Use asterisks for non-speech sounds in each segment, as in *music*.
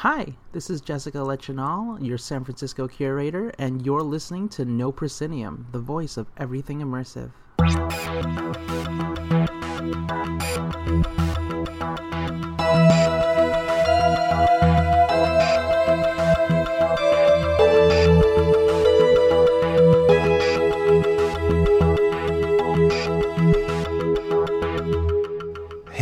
Hi, this is Jessica Lechinal, your San Francisco curator, and you're listening to No Proscenium, the voice of everything immersive.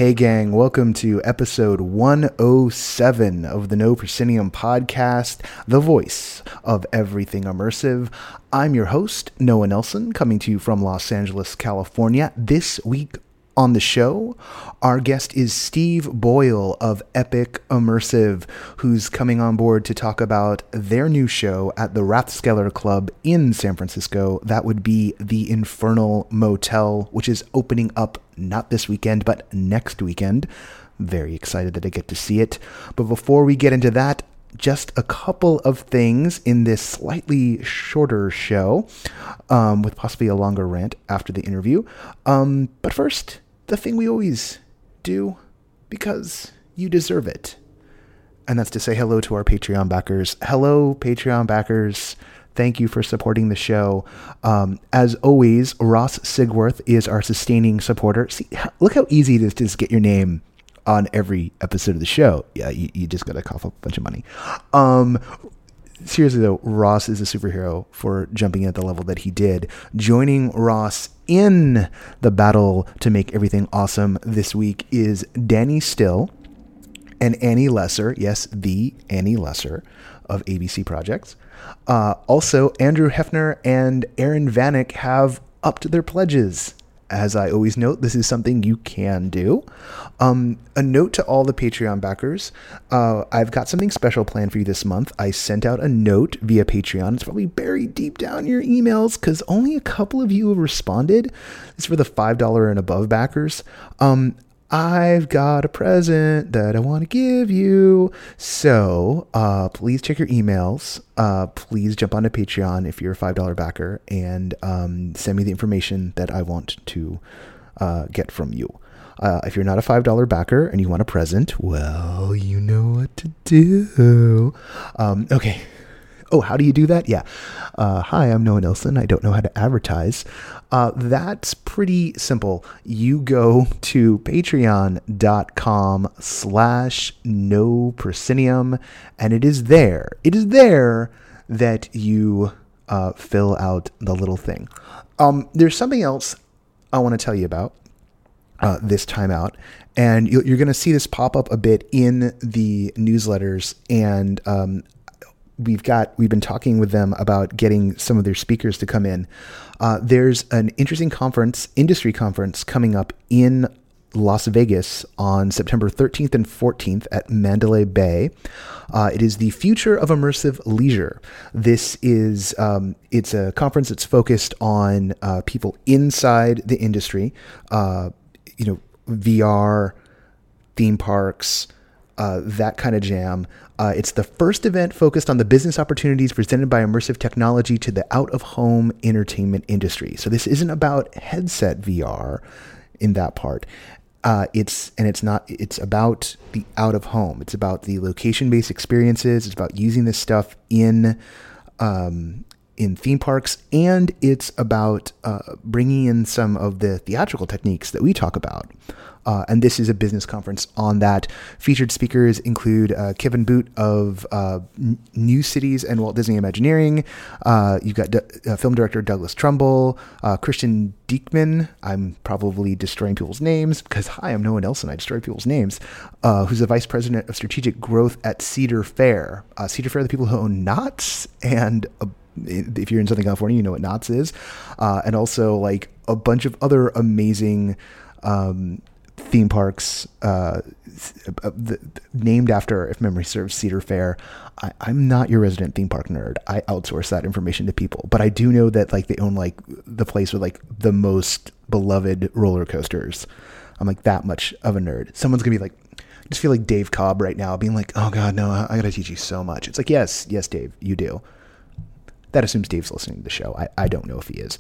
Hey, gang, welcome to episode 107 of the No Proscenium podcast, the voice of everything immersive. I'm your host, Noah Nelson, coming to you from Los Angeles, California. This week on the show, our guest is Steve Boyle of Epic Immersive, who's coming on board to talk about their new show at the Rathskeller Club in San Francisco. That would be the Infernal Motel, which is opening up not this weekend, but next weekend. Very excited that I get to see it. But before we get into that, just a couple of things in this slightly shorter show, um, with possibly a longer rant after the interview. Um, but first, the thing we always do because you deserve it. And that's to say hello to our Patreon backers. Hello, Patreon backers. Thank you for supporting the show. Um, as always, Ross Sigworth is our sustaining supporter. See, *laughs* look how easy it is to just get your name on every episode of the show. Yeah, you, you just got to cough up a bunch of money. Um, seriously though, Ross is a superhero for jumping at the level that he did. Joining Ross in the battle to make everything awesome this week is Danny Still and Annie Lesser. Yes, the Annie Lesser of ABC Projects. Uh, also, Andrew Hefner and Aaron Vanek have upped their pledges. As I always note, this is something you can do. Um, a note to all the Patreon backers uh, I've got something special planned for you this month. I sent out a note via Patreon. It's probably buried deep down in your emails because only a couple of you have responded. It's for the $5 and above backers. Um, I've got a present that I want to give you. So uh, please check your emails. Uh, please jump onto Patreon if you're a $5 backer and um, send me the information that I want to uh, get from you. Uh, if you're not a $5 backer and you want a present, well, you know what to do. Um, okay. Oh, how do you do that? Yeah. Uh, hi, I'm Noah Nelson. I don't know how to advertise. Uh, that's pretty simple. You go to patreon.com slash no and it is there. It is there that you uh, fill out the little thing. Um, there's something else I want to tell you about uh, this time out. And you're going to see this pop up a bit in the newsletters. And um, we've got we've been talking with them about getting some of their speakers to come in. Uh, there's an interesting conference, industry conference, coming up in Las Vegas on September 13th and 14th at Mandalay Bay. Uh, it is the future of immersive leisure. This is um, it's a conference that's focused on uh, people inside the industry. Uh, you know, VR, theme parks, uh, that kind of jam. Uh, it's the first event focused on the business opportunities presented by immersive technology to the out of home entertainment industry. So this isn't about headset VR in that part. Uh, it's and it's not. It's about the out of home. It's about the location based experiences. It's about using this stuff in um, in theme parks, and it's about uh, bringing in some of the theatrical techniques that we talk about. Uh, and this is a business conference on that. Featured speakers include uh, Kevin Boot of uh, New Cities and Walt Disney Imagineering. Uh, you've got D- uh, film director Douglas Trumbull, uh, Christian Dieckmann. I'm probably destroying people's names because hi, I'm Noah Nelson and I destroy people's names. who's the vice president of strategic growth at Cedar Fair. Cedar Fair, the people who own Knott's and if you're in Southern California, you know what Knott's is, uh, and also like a bunch of other amazing um, theme parks uh, the, named after, if memory serves, Cedar Fair. I, am not your resident theme park nerd. I outsource that information to people, but I do know that like they own like the place with like the most beloved roller coasters. I'm like that much of a nerd. Someone's gonna be like, I just feel like Dave Cobb right now, being like, "Oh God, no, I gotta teach you so much." It's like, yes, yes, Dave, you do. That assumes Dave's listening to the show. I, I don't know if he is.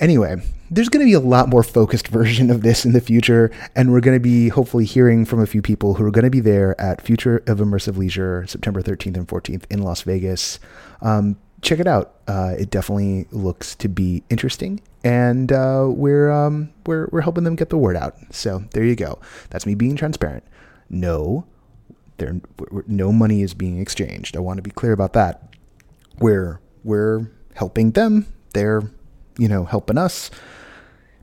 Anyway, there's going to be a lot more focused *laughs* version of this in the future, and we're going to be hopefully hearing from a few people who are going to be there at Future of Immersive Leisure, September 13th and 14th in Las Vegas. Um, check it out. Uh, it definitely looks to be interesting, and uh, we're um, we're we're helping them get the word out. So there you go. That's me being transparent. No, there no money is being exchanged. I want to be clear about that. We're we're helping them. They're you know helping us.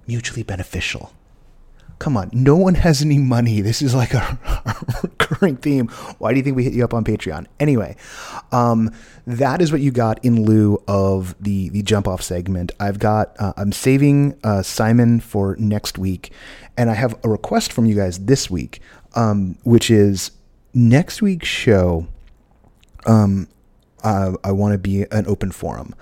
Mutually beneficial come on, no one has any money. This is like a, *laughs* a, recurring theme. Why do you think we hit you up on Patreon? Anyway, um, that is what you got in lieu of the the jump off segment. I've got uh, I'm saving uh, Simon for next week, and I have a request from you guys this week, um, which is next week's show. Um, I, I want to be an open forum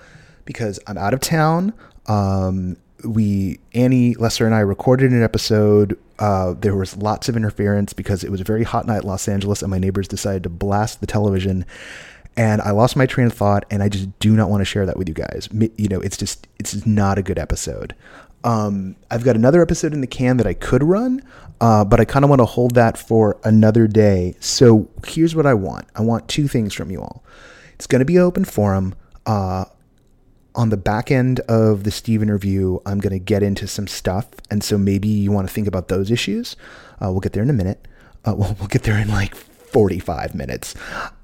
because I'm out of town. Um, we Annie Lesser and I recorded an episode. Uh, there was lots of interference because it was a very hot night in Los Angeles, and my neighbors decided to blast the television. And I lost my train of thought, and I just do not want to share that with you guys. You know, it's just it's not a good episode. Um, I've got another episode in the can that I could run, uh, but I kind of want to hold that for another day. So here's what I want: I want two things from you all. It's going to be open forum. Uh, on the back end of the Steve interview, I'm going to get into some stuff. And so maybe you want to think about those issues. Uh, we'll get there in a minute. Uh, we'll, we'll get there in like 45 minutes.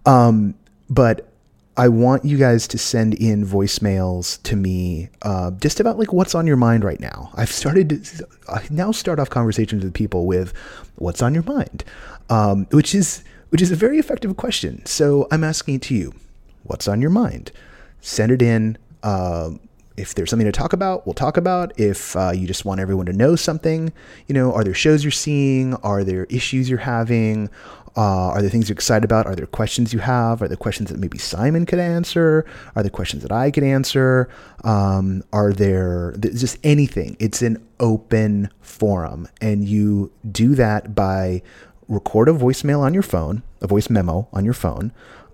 Um, but I want you guys to send in voicemails to me uh, just about like what's on your mind right now. I've started to I now start off conversations with people with what's on your mind, um, which is which is a very effective question. So I'm asking it to you, what's on your mind? Send it in. Uh, if there's something to talk about, we'll talk about. If uh, you just want everyone to know something, you know, are there shows you're seeing? Are there issues you're having? Uh, are there things you're excited about? Are there questions you have? Are there questions that maybe Simon could answer? Are there questions that I could answer? Um, are there just anything? It's an open forum, and you do that by record a voicemail on your phone, a voice memo on your phone.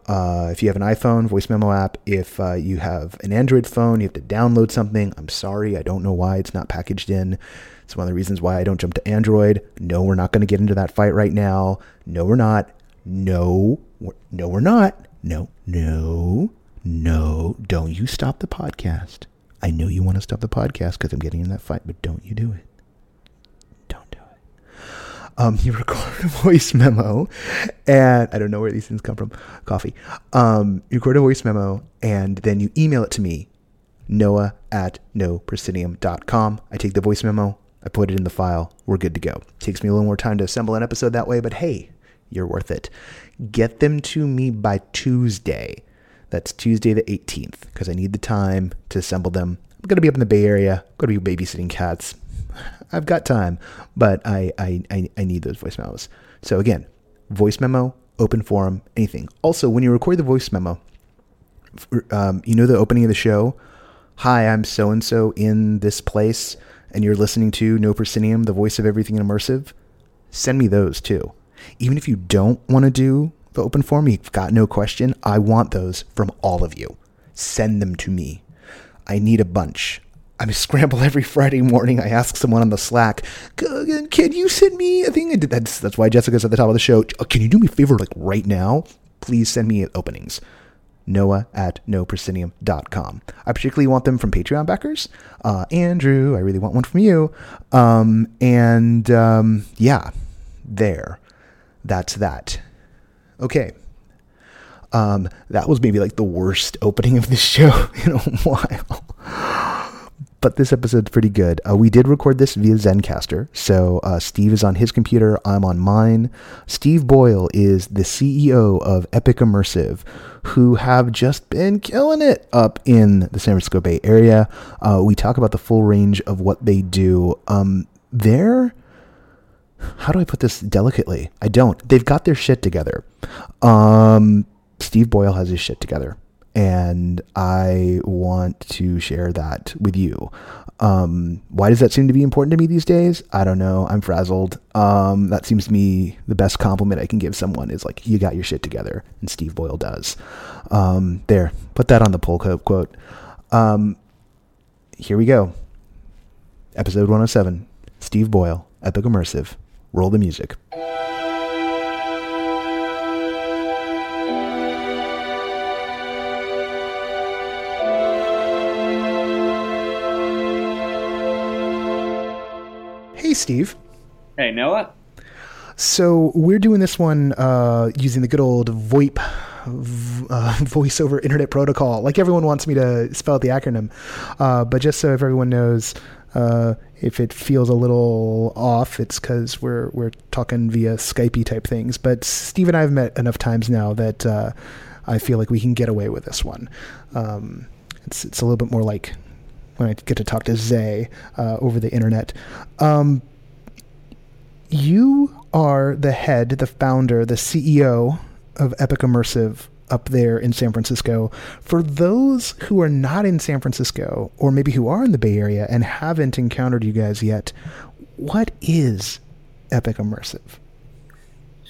Uh, if you have an iPhone, voice memo app. If uh, you have an Android phone, you have to download something. I'm sorry, I don't know why it's not packaged in. It's one of the reasons why I don't jump to Android. No, we're not going to get into that fight right now. No, we're not. No, we're, no, we're not. No, no, no. Don't you stop the podcast. I know you want to stop the podcast because I'm getting in that fight, but don't you do it um, you *laughs* record a voice memo, and I don't know where these things come from. Coffee. Um, you record a voice memo, and then you email it to me, noah at noproscenium.com. I take the voice memo, I put it in the file. We're good to go. Takes me a little more time to assemble an episode that way, but hey, you're worth it. Get them to me by Tuesday. That's Tuesday the 18th, because I need the time to assemble them. I'm going to be up in the Bay Area, going to be babysitting cats. I've got time, but I, I, I, I need those voice memos. So again, voice memo, open forum, anything. Also, when you record the voice memo, um, you know the opening of the show. Hi, I'm so and so in this place, and you're listening to No Proscenium, the voice of everything immersive. Send me those too. Even if you don't want to do the open forum, you've got no question. I want those from all of you. Send them to me. I need a bunch. I *laughs* scramble every Friday morning. I ask someone on the Slack, "Can you send me a thing?" That's that's why Jessica's at the top of the show. Uh, can you do me a favor, like right now? Please send me openings. Noah at noproscenium.com. I particularly want them from Patreon backers. Uh, Andrew, I really want one from you. Um, and um, yeah, there. That's that. Okay. Um, that was maybe like the worst opening of this *laughs* show in a while but this episode's pretty good. Uh, we did record this via Zencastr, so uh, Steve is on his computer, I'm on mine. Steve Boyle is the CEO of Epic Immersive, who have just been killing it up in the San Francisco Bay Area. Uh, we talk about the full range of what they do. Um, they're how do I put this delicately? I don't. They've got their shit together. Um, Steve Boyle has his shit together and I want to share that with you. Um, why does that seem to be important to me these days? I don't know. I'm frazzled. Um, that seems to me the best compliment I can give someone is like, you got your shit together. And Steve Boyle does. Um, there, put that on the poll quote. Um, here we go. episode 107. Steve Boyle, Epic Immersive. Roll the music. Steve. Hey, Noah. So we're doing this one uh, using the good old VoIP, uh, *laughs* voice over internet protocol. Like everyone wants me to spell out the acronym, uh, but just so if everyone knows, uh, if it feels a little off, it's because we're we're talking via Skypey type things. But Steve and I have met enough times now that uh, I feel like we can get away with this one. Um, it's it's a little bit more like when I get to talk to Zay uh, over the internet. Um, you are the head, the founder, the CEO of Epic Immersive up there in San Francisco. For those who are not in San Francisco, or maybe who are in the Bay Area and haven't encountered you guys yet, what is Epic Immersive?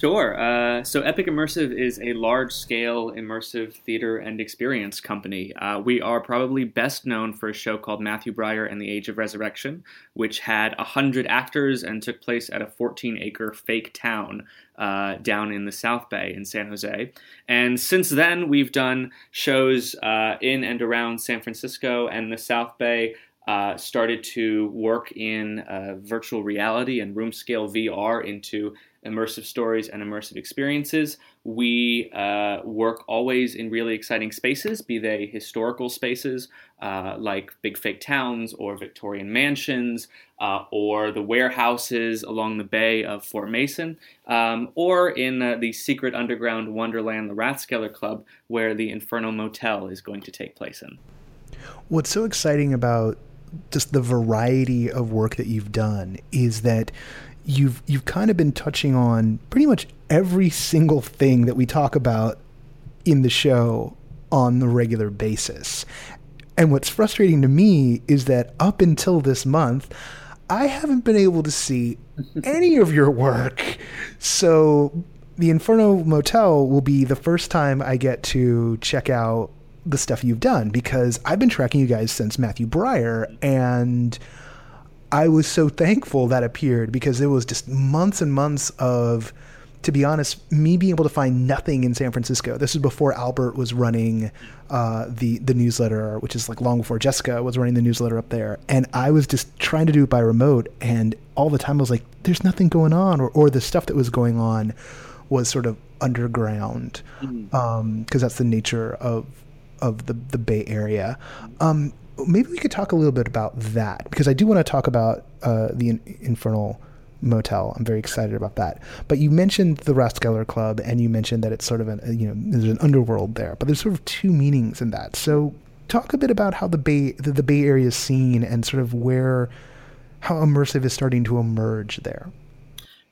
Sure. Uh, so, Epic Immersive is a large scale immersive theater and experience company. Uh, we are probably best known for a show called Matthew Brier and the Age of Resurrection, which had 100 actors and took place at a 14 acre fake town uh, down in the South Bay in San Jose. And since then, we've done shows uh, in and around San Francisco and the South Bay. Uh, started to work in uh, virtual reality and room scale VR into immersive stories and immersive experiences. We uh, work always in really exciting spaces, be they historical spaces uh, like big fake towns or Victorian mansions uh, or the warehouses along the bay of Fort Mason, um, or in uh, the secret underground wonderland, the Rathskeller Club, where the Infernal Motel is going to take place in. What's so exciting about just the variety of work that you've done is that you've you've kind of been touching on pretty much every single thing that we talk about in the show on the regular basis. And what's frustrating to me is that up until this month, I haven't been able to see *laughs* any of your work. So the Infernal Motel will be the first time I get to check out the stuff you've done because I've been tracking you guys since Matthew Brier and I was so thankful that appeared because it was just months and months of, to be honest, me being able to find nothing in San Francisco. This is before Albert was running uh, the the newsletter, which is like long before Jessica was running the newsletter up there, and I was just trying to do it by remote, and all the time I was like, "There's nothing going on," or or the stuff that was going on was sort of underground, because mm-hmm. um, that's the nature of of the the Bay Area. Um, maybe we could talk a little bit about that because I do want to talk about uh, the in- Infernal Motel. I'm very excited about that. But you mentioned the Rathskeller Club, and you mentioned that it's sort of an you know there's an underworld there, but there's sort of two meanings in that. So talk a bit about how the Bay the, the Bay Area is seen and sort of where how immersive is starting to emerge there.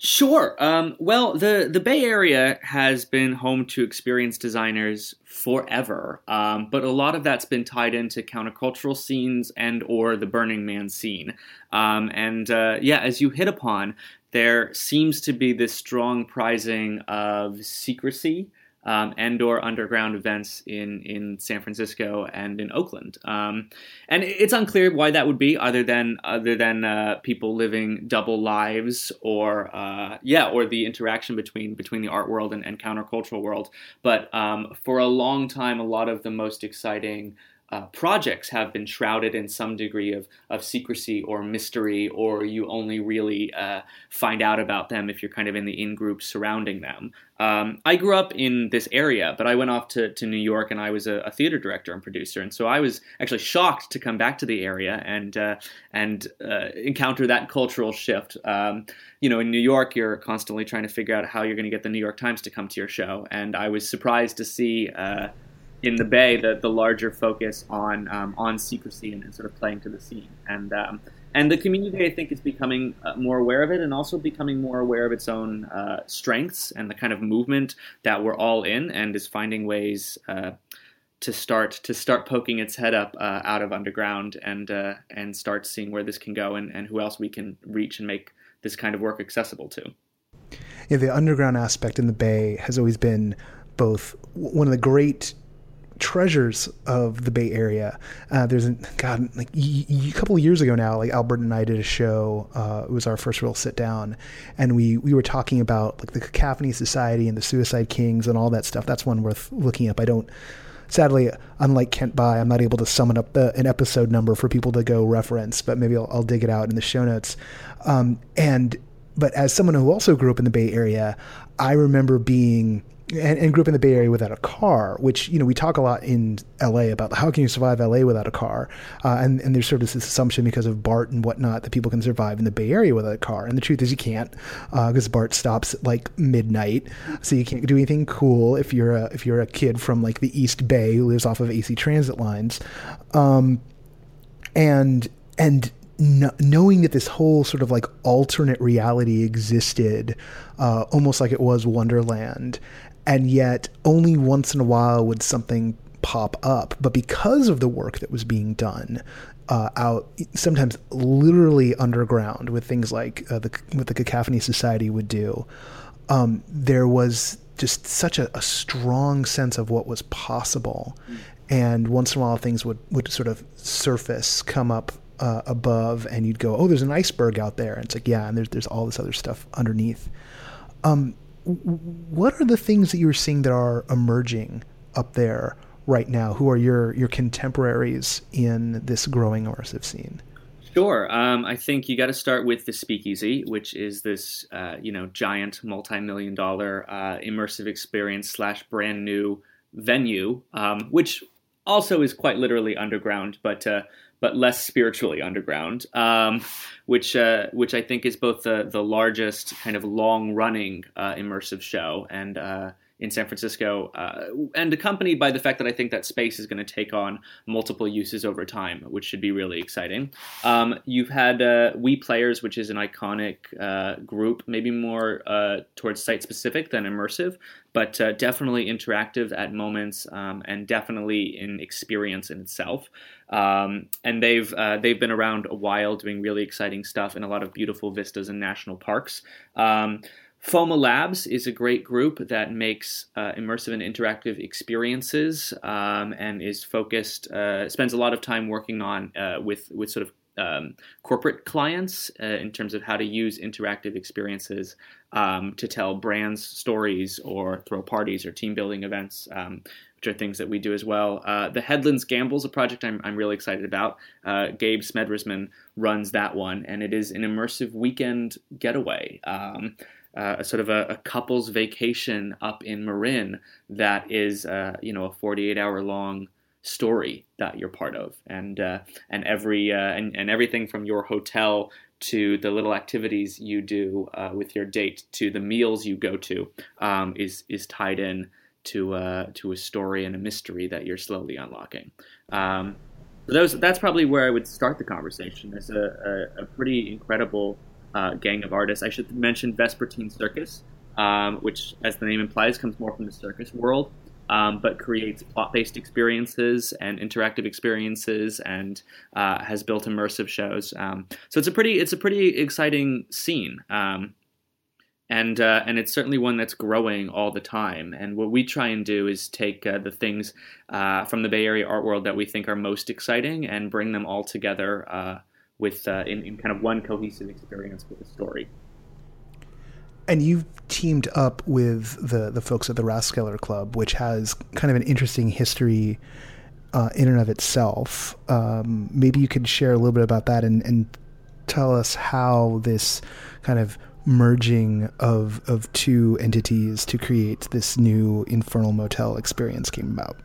Sure. Um, well, the the Bay Area has been home to experienced designers forever, um, but a lot of that's been tied into countercultural scenes and or the Burning Man scene. Um, and uh, yeah, as you hit upon, there seems to be this strong prizing of secrecy um, and/or underground events in in San Francisco and in Oakland. Um, and it's unclear why that would be, other than other than uh, people living double lives, or uh, yeah, or the interaction between between the art world and, and countercultural world. But um, for a long time, a lot of the most exciting uh, projects have been shrouded in some degree of, of secrecy or mystery, or you only really uh, find out about them if you're kind of in the in group surrounding them. Um, I grew up in this area, but I went off to, to New York and I was a, a, theater director and producer. And so I was actually shocked to come back to the area and, uh, and uh, encounter that cultural shift. Um, you know, in New York, you're constantly trying to figure out how you're going to get the New York Times to come to your show. And I was surprised to see uh, in the Bay the, the larger focus on um, on secrecy and, and, sort of playing to the scene. And um, and the community, I think, is becoming uh, more aware of it and also becoming more aware of its own uh, strengths and the kind of movement that we're all in, and is finding ways. Uh, to start to start poking its head up uh, out of underground and uh, and start seeing where this can go and, and who else we can reach and make this kind of work accessible to. Yeah, the underground aspect in the Bay has always been both one of the great treasures of the Bay Area. Uh, there's a God, like y- y- a couple of years ago now, like Albert and I did a show. Uh, it was our first real sit down, and we we were talking about like the Cacophony Society and the Suicide Kings and all that stuff. That's one worth looking up. I don't. Sadly, unlike Kent Bye, I'm not able to summon up the, an episode number for people to go reference, but maybe I'll, I'll dig it out in the show notes. Um, and but as someone who also grew up in the Bay Area, I remember being and, and, grew up in the Bay Area without a car, which you know we talk a lot in LA about how can you survive LA without a car, uh, and and there's sort of this assumption because of BART and whatnot that people can survive in the Bay Area without a car, and the truth is you can't because uh, BART stops at like midnight, so you can't do anything cool if you're a if you're a kid from like the East Bay who lives off of AC transit lines, um, and and knowing that this whole sort of like alternate reality existed, uh, almost like it was Wonderland, and yet only once in a while would something pop up. But because of the work that was being done uh, out, sometimes literally underground, with things like uh, the what the Cacophony Society would do, um, there was just such a, a, strong sense of what was possible. Mm. And once in a while, things would, would sort of surface, come up uh, above, and you'd go, "Oh, there's an iceberg out there." And it's like, yeah, and there's there's all this other stuff underneath. Um, what are the things that you're seeing that are emerging up there right now? Who are your your contemporaries in this growing immersive scene? Sure. Um, I think you got to start with the Speakeasy, which is this, uh, you know, giant multi-million dollar uh, immersive experience slash brand new venue, um, which also is quite literally underground, but uh, but less spiritually underground, um, which uh, which I think is both the the largest kind of long running uh, immersive show and uh, in San Francisco, uh, and accompanied by the fact that I think that space is going to take on multiple uses over time, which should be really exciting. Um, you've had uh, We Players, which is an iconic uh, group, maybe more uh, towards site specific than immersive, but uh, definitely interactive at moments um, and definitely an experience in itself. Um, and they've uh, they've been around a while, doing really exciting stuff in a lot of beautiful vistas and national parks. Um, FOMA Labs is a great group that makes uh, immersive and interactive experiences um, and is focused, uh, spends a lot of time working on uh, with with sort of um, corporate clients uh, in terms of how to use interactive experiences um, to tell brands stories or throw parties or team building events, um, which are things that we do as well. Uh, the Headlands Gamble is a project I'm, I'm really excited about. Uh, Gabe Smedresman runs that one, and it is an immersive weekend getaway. Uh, a sort of a, a, couple's vacation up in Marin that is, uh, you know, a 48 hour long story that you're part of, and uh, and every uh, and, and everything from your hotel to the little activities you do uh, with your date to the meals you go to um, is is tied in to uh, to a story and a mystery that you're slowly unlocking. Um, those, that's probably where I would start the conversation. There's a, a, a pretty incredible uh, gang of artists. I should mention Vespertine Circus, um, which, as the name implies, comes more from the circus world, um, but creates plot-based experiences and interactive experiences, and uh, has built immersive shows. Um, so it's a pretty it's a pretty exciting scene. Um, and uh, and it's certainly one that's growing all the time. And what we try and do is take uh, the things uh, from the Bay Area art world that we think are most exciting and bring them all together uh, with uh, in, in kind of one cohesive experience with a story. And you've teamed up with the the folks at the Rathskeller Club, which has kind of an interesting history uh, in and of itself. Um, maybe you could share a little bit about that and, and tell us how this kind of merging of of two entities to create this new Infernal Motel experience came about.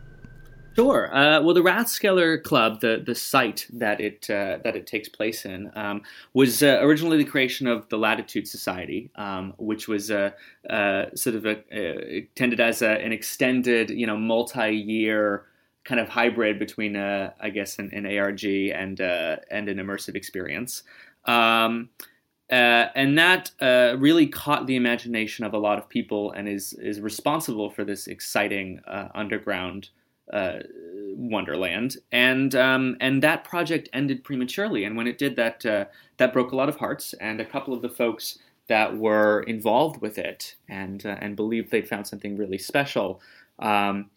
Sure. Uh, well, the Rathskeller Club, the the site that it uh, that it takes place in, um, was uh, originally the creation of the Latitude Society, um, which was uh, uh, sort of a, intended as a, an extended, you know, multi-year kind of hybrid between, I guess, an, an, ARG and and an immersive experience. Um, uh, and that uh, really caught the imagination of a lot of people and is is responsible for this exciting uh, underground uh, Wonderland, and um, and that project ended prematurely. And when it did, that uh, that broke a lot of hearts. And a couple of the folks that were involved with it and uh, and believed they'd found something really special um,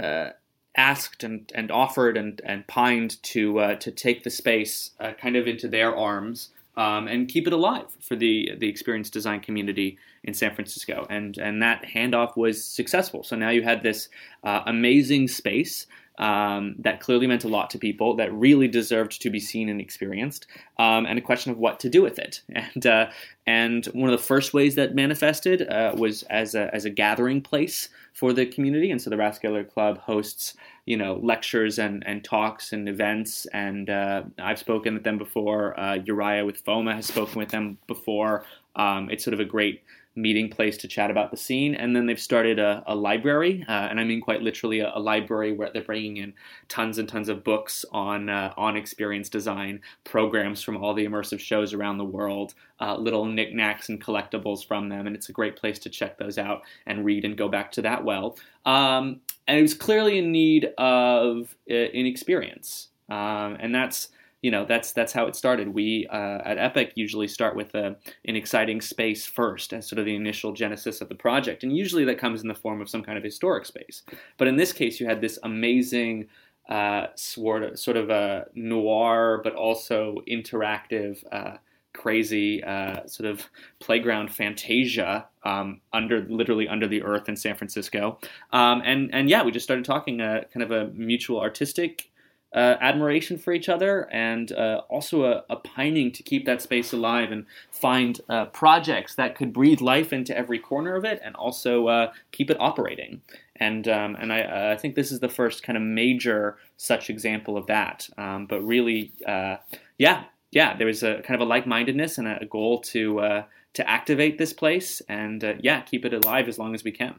uh, asked and, and offered and, and pined to uh, to take the space kind of into their arms um, and keep it alive for the the experience design community in San Francisco. And and that handoff was successful. So now you had this uh, amazing space. Um, that clearly meant a lot to people, that really deserved to be seen and experienced, um, and a question of what to do with it. *laughs* And uh, and one of the first ways that manifested uh, was as a as a gathering place for the community. And so the Rathskeller Club hosts you know lectures and, and talks and events and uh, I've spoken with them before uh, Uriah with FOMA has spoken with them before um, it's sort of a great meeting place to chat about the scene. And then they've started a, a library, uh, and I mean quite literally a, a, library where they're bringing in tons and tons of books on uh, on experience design, programs from all the immersive shows around the world, uh, little knickknacks and collectibles from them, and it's a great place to check those out and read and go back to that well. Um, and it was clearly in need of uh, an experience, um, and that's you know that's that's how it started. We uh, at Epic usually start with a, an exciting space first as sort of the initial genesis of the project, and usually that comes in the form of some kind of historic space. But in this case, you had this amazing uh, sort of sort of a noir, but also interactive. Uh, crazy uh, sort of playground fantasia um, under literally under the earth in San Francisco, um, and and yeah, we just started talking uh, kind of a mutual artistic uh, admiration for each other and uh, also a, a, pining to keep that space alive and find uh, projects that could breathe life into every corner of it and also uh, keep it operating. And um, and I, I, think this is the first kind of major such example of that. Um, but really, uh, yeah, yeah, there was a kind of a like-mindedness and a, goal to uh, to activate this place and yeah, keep it alive as long as we can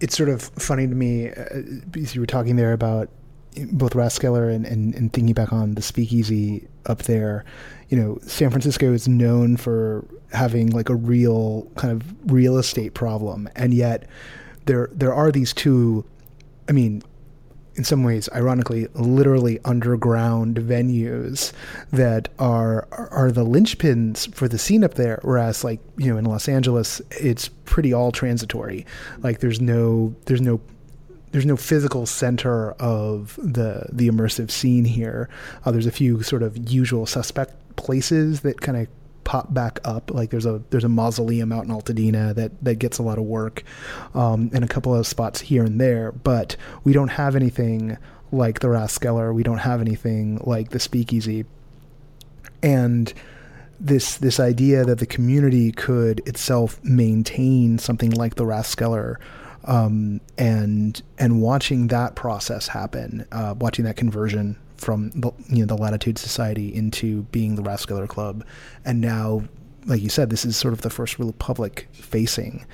it's sort of funny to me uh, you were talking there about both Rathskeller and, and, and thinking back on the speakeasy up there, you know, San Francisco is known for having like a real kind of real estate problem. And yet there there are these two I mean, in some ways, ironically, literally underground venues that are are the linchpins for the scene up there. Whereas, like you know, in Los Angeles, it's pretty all transitory. Like there's no there's no there's no physical center of the the immersive scene here. Uh, there's a few sort of usual suspect places that kind of pop back up. Like there's a there's a mausoleum out in Altadena that that gets a lot of work, um, and a couple of spots here and there. But we don't have anything like the Rathskeller. We don't have anything like the Speakeasy, and this this idea that the community could itself maintain something like the Rathskeller um, and and watching that process happen, uh, watching that conversion from the you know the Latitude Society into being the Rathskeller Club, and now, like you said, this is sort of the first real public facing.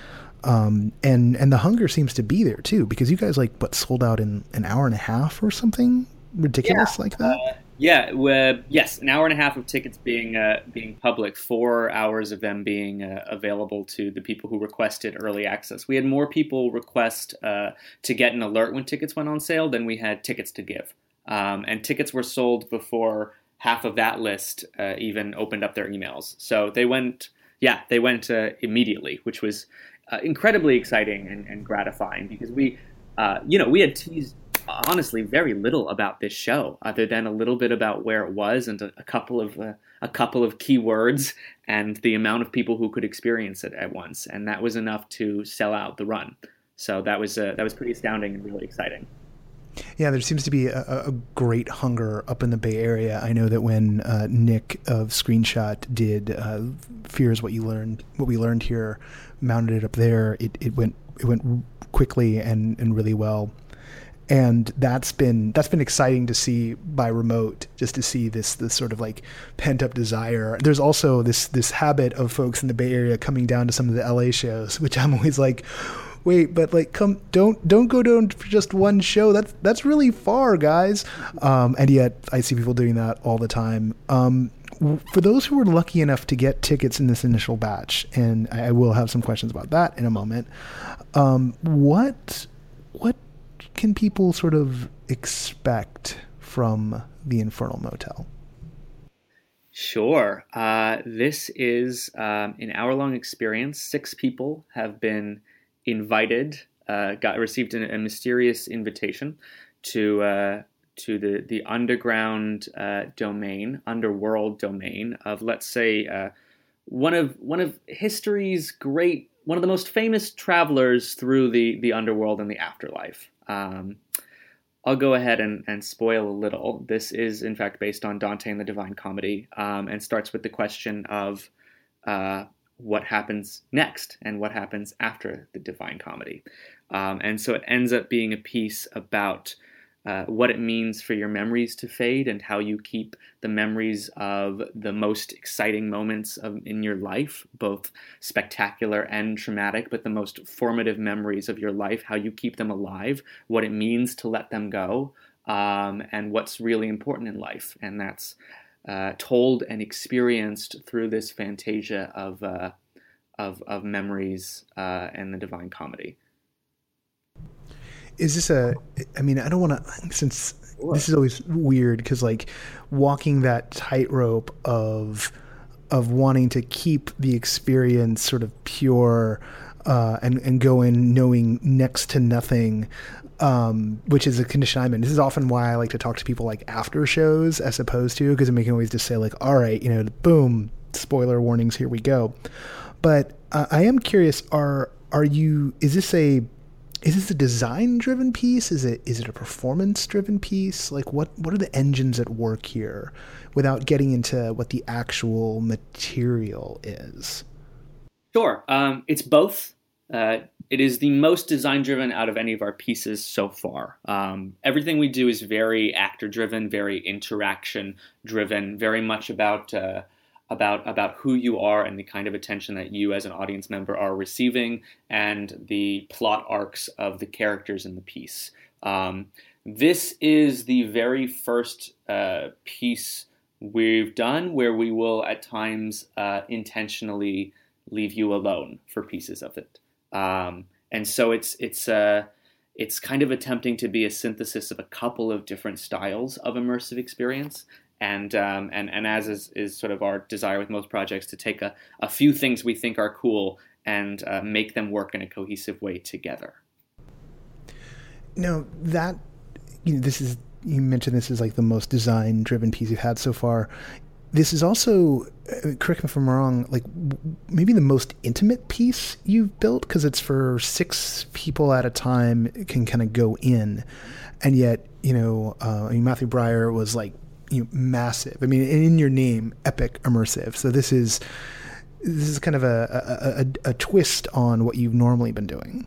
Um, and and the hunger seems to be there too because you guys like but sold out in an hour and a half or something ridiculous yeah. like that. Uh, yeah, uh, yes, an hour and a half of tickets being uh, being public, four hours of them being uh, available to the people who requested early access. We had more people request uh, to get an alert when tickets went on sale than we had tickets to give, um, and tickets were sold before half of that list uh, even opened up their emails. So they went, yeah, they went uh, immediately, which was incredibly exciting and, and, gratifying because we, you know, we had teased honestly very little about this show, other than a little bit about where it was and a, a couple of uh, a couple of key words and the amount of people who could experience it at once, and that was enough to sell out the run. So that was uh, that was pretty astounding and really exciting. Yeah, there seems to be a, a, great hunger up in the Bay Area. I know that when uh, Nick of Screenshot did uh, "Fear What You Learned," what we learned here, mounted it up there. It, it went it went quickly and, and really well and that's been that's been exciting to see by remote just to see this this sort of like pent up desire. There's also this this habit of folks in the bay area coming down to some of the la shows *laughs* which i'm always like wait but like come don't don't go down for just one show. That's that's really far guys. Um, and yet i see people doing that all the time. Um, for those who were lucky enough to get tickets in this initial batch and i will have some questions about that in a moment um, what what can people sort of expect from the Infernal Motel? Sure. Uh, this is um, an hour long experience. Six people have been invited uh, got received a, mysterious invitation to uh, to the the underground uh, domain, underworld domain of let's say uh, one of one of history's great, one of the most famous travelers through the the underworld and the afterlife. Um, I'll go ahead and, and spoil a little. This is, in fact, based on Dante and the Divine Comedy, um, and starts with the question of uh, what happens next and what happens after the Divine Comedy. Um, and so it ends up being a piece about uh, what it means for your memories to fade and how you keep the memories of the most exciting moments of, in your life, both spectacular and traumatic, but the most formative memories of your life, how you keep them alive, what it means to let them go, um, and what's really important in life. And that's uh, told and experienced through this fantasia of, uh, of, of, memories uh, and the Divine Comedy is this a i mean i don't want to since this is always weird because like walking that tightrope of of wanting to keep the experience sort of pure uh, and and go in knowing next to nothing um, which is a condition I'm in. This is often why I like to talk to people like after shows as opposed to because I can always just say like, all right, you know, boom, spoiler warnings, here we go. But uh, I am curious, are are you? Is this a is this a design driven piece? Is it is it a performance driven piece? Like what what are the engines at work here without getting into what the actual material is? Sure. Um, it's both. Uh, it is the most design driven out of any of our pieces so far. Um, everything we do is very actor driven, very interaction driven, very much about uh, about about who you are and the kind of attention that you as an audience member are receiving and the plot arcs of the characters in the piece. Um, this is the very first uh, piece we've done where we will at times uh, intentionally leave you alone for pieces of it, um, and so it's it's uh, it's kind of attempting to be a synthesis of a couple of different styles of immersive experience and um, and and as is, is sort of our desire with most projects to take a, a few things we think are cool and uh, make them work in a cohesive way together. No, that you know, this is you mentioned this is like the most design driven piece you've had so far. This is also, uh, correct me if I'm wrong, like maybe the most intimate piece you've built because it's for six people at a time. can kind of go in, and yet you know, uh, Matthew Breyer was like you know, massive. I mean, in your name, epic, immersive. So this is this is kind of a, a, a, a twist on what you've normally been doing.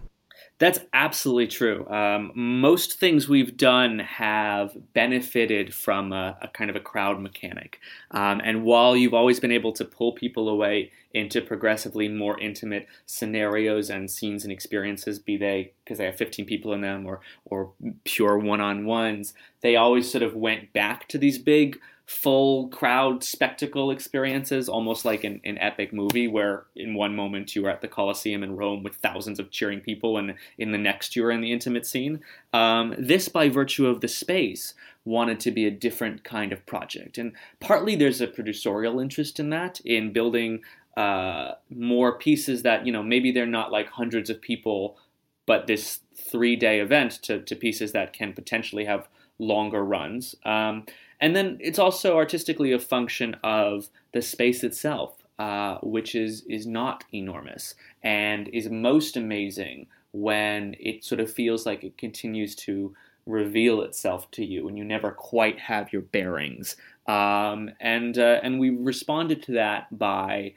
That's absolutely true. Um, most things we've done have benefited from a, a kind of a crowd mechanic. Um, and while you've always been able to pull people away into progressively more intimate scenarios and scenes and experiences, be they because they have 15 people in them or, or pure one on ones, they always sort of went back to these big full crowd spectacle experiences, almost like an, an epic movie where in one moment you are at the Colosseum in Rome with thousands of cheering people, and in the next you're in the intimate scene. Um, this, by virtue of the space, wanted to be a different kind of project. And partly there's a producerial interest in that, in building uh, more pieces that, you know, maybe they're not like hundreds of people, but this three day event to, to pieces that can potentially have longer runs. Um, and then it's also artistically a function of the space itself, uh, which is is not enormous and is most amazing when it sort of feels like it continues to reveal itself to you and you never quite have your bearings. Um, and uh, and we responded to that by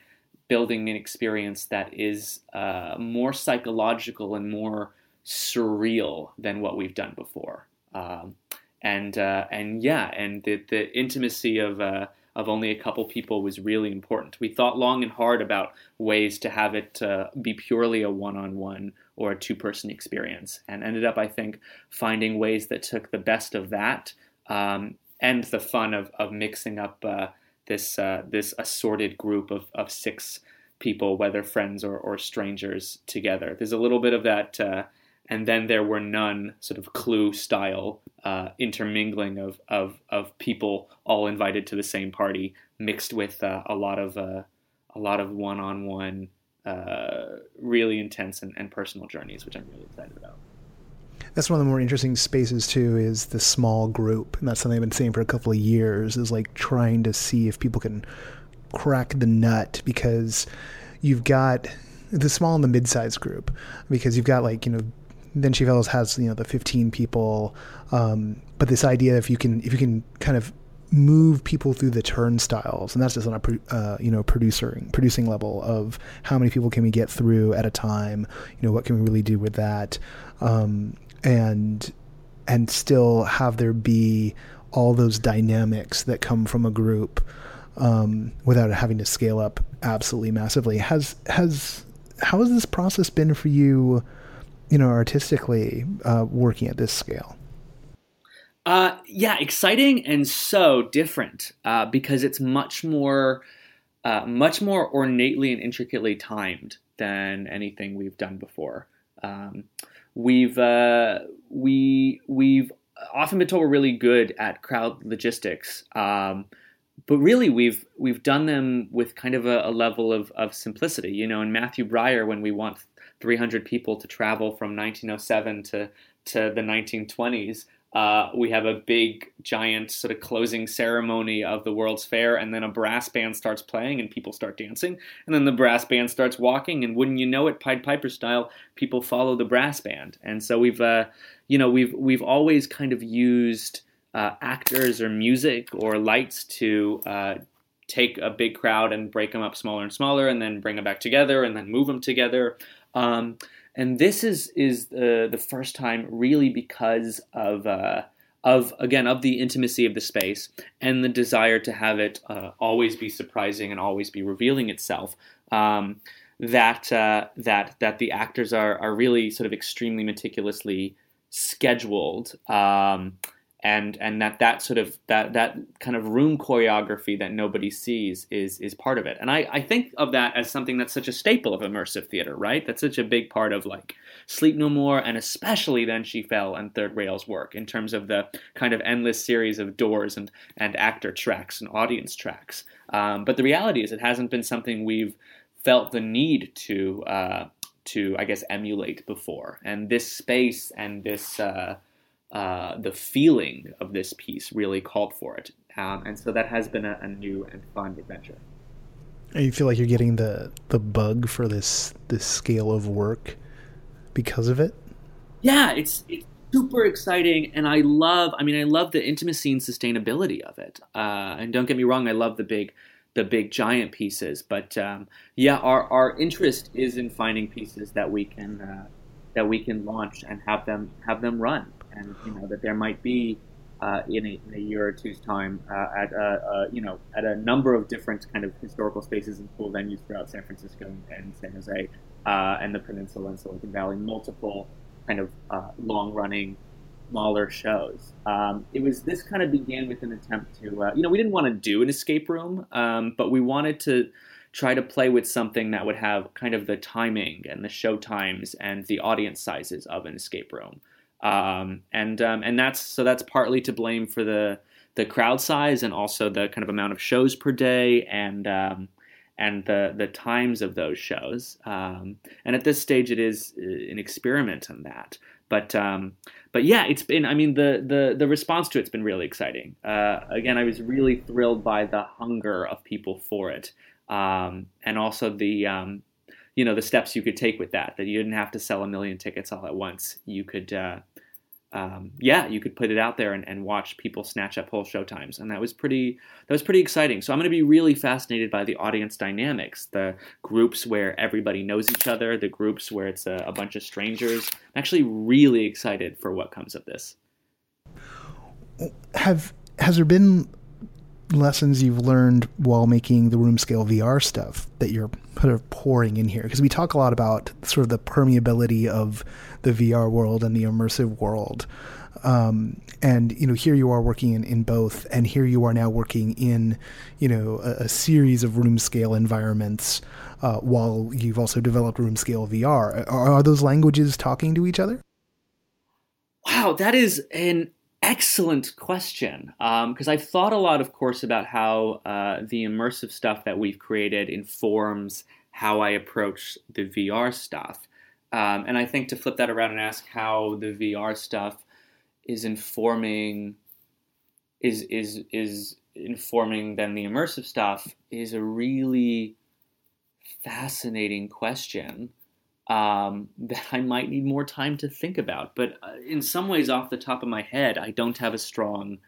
building an experience that is uh, more psychological and more surreal than what we've done before. Um, and uh, and yeah, and the the intimacy of uh, of only a couple people was really important. We thought long and hard about ways to have it uh, be purely a one on one or a two person experience, and ended up, I think, finding ways that took the best of that um, and the fun of of mixing up uh, this uh, this assorted group of of six people, whether friends or, or strangers, together. There's a little bit of that uh, and then there were none sort of clue style uh, intermingling of, of, of people all invited to the same party mixed with uh, a lot of uh, a lot of one-on-one uh, really intense and, and personal journeys, which I'm really excited about. That's one of the more interesting spaces too. Is the small group, and that's something I've been saying for a couple of years. Is like trying to see if people can crack the nut because you've got the small and the mid-sized group because you've got like you know then she fellows has you know the 15 people um, but this idea if you can if you can kind of move people through the turnstiles and that's just on a uh, you know producing producing level of how many people can we get through at a time you know what can we really do with that um, and and still have there be all those dynamics that come from a group um, without having to scale up absolutely massively. Has has how has this process been for you you know artistically uh, working at this scale uh, yeah, exciting and so different uh, because it's much more, uh, much more ornately and intricately timed than anything we've done before. Um, we've uh, we we've often been told we're really good at crowd logistics, um, but really we've we've done them with kind of a, a level of, of simplicity. You know, in Matthew Breyer, when we want 300 people to travel from 1907 to to the 1920s uh, we have a big, giant sort of closing ceremony of the World's Fair, and then a brass band starts playing, and people start dancing, and then the brass band starts walking, and wouldn't you know it, Pied Piper style, people follow the brass band, and so we've, uh, you know, we've we've always kind of used uh, actors or music or lights to uh, take a big crowd and break them up smaller and smaller, and then bring them back together, and then move them together. Um, and this is is the the first time really because of uh, of again of the intimacy of the space and the desire to have it uh, always be surprising and always be revealing itself. Um, that uh, that that the actors are are really sort of extremely meticulously scheduled. Um, and and that that sort of that that kind of room choreography that nobody sees is is part of it. And I, I think of that as something that's such a staple of immersive theater right? That's such a big part of like sleep no more and especially then she fell and third rail's work in terms of the kind of endless series of doors and and actor tracks and audience tracks. Um, but the reality is it hasn't been something we've felt the need to uh, to i guess emulate before. And this space and this uh, uh, the feeling of this piece really called for it. Um, and so that has been a, a, new and fun adventure. You feel like you're getting the the bug for this this scale of work because of it. Yeah, it's it's super exciting, and I love. I mean, I love the intimacy and sustainability of it. Uh, and don't get me wrong, I love the big the big giant pieces. But um, yeah, our our interest is in finding pieces that we can uh, that we can launch and have them have them run and you know that there might be uh, in, a, in, a, year or two's time uh, at a, you know at a number of different kind of historical spaces and cool venues throughout San Francisco and San Jose uh, and the Peninsula and Silicon Valley, multiple kind of uh, long-running smaller shows. Um, it was this kind of began with an attempt to uh, you know we didn't want to do an escape room, um, but we wanted to try to play with something that would have kind of the timing and the show times and the audience sizes of an escape room. Um, and um, and that's so that's partly to blame for the the crowd size and also the kind of amount of shows per day and um, and the the times of those shows. Um, and at this stage, it is uh, an experiment on that. But um, but yeah, it's been. I mean, the the the response to it's been really exciting. Uh, again, I was really thrilled by the hunger of people for it, um, and also the you know the steps you could take with that that you didn't have to sell a million tickets all at once you could uh, um, yeah, you could put it out there and, and watch people snatch up whole showtimes, and that was pretty that was pretty exciting. So I'm going to be really fascinated by the audience dynamics, the groups where everybody knows each other, the groups where it's a, a bunch of strangers. I'm actually really excited for what comes of this. Have has there been lessons you've learned while making the room scale VR stuff that you're sort of pouring in here? Because we talk a lot about sort of the permeability of the VR world and the immersive world. Um, and you know, here you are working in, in both, and here you are now working in, you know, a, a series of room scale environments. Uh, while you've also developed room scale VR, are, are those languages talking to each other? Wow, that is an excellent question because um, I've thought a lot, of course, about how uh, the immersive stuff that we've created informs how I approach the VR stuff. Um, and I think to flip that around and ask how the VR stuff is informing is is is informing then the immersive stuff is a really fascinating question um, *laughs* that I might need more time to think about. But uh, in some ways, off the top of my head, I don't have a strong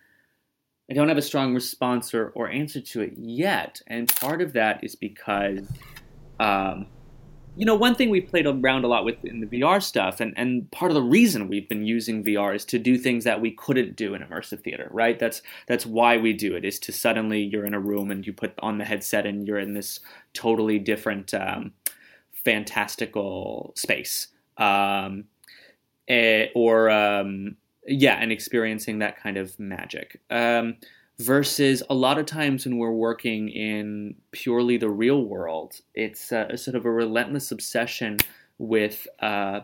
I don't have a strong response or, or answer to it yet. And part of that is because um, you know, one thing we've played around a lot with in the VR stuff, and, and part of the reason we've been using VR is to do things that we couldn't do in immersive theater, right? That's that's why we do it. Is to suddenly you're in a room and you put on the headset and you're in this totally different, um, fantastical space, um, eh, or um, yeah, and experiencing that kind of magic. Um, versus a lot of times when we're working in purely the real world, it's uh, sort of a relentless obsession with uh,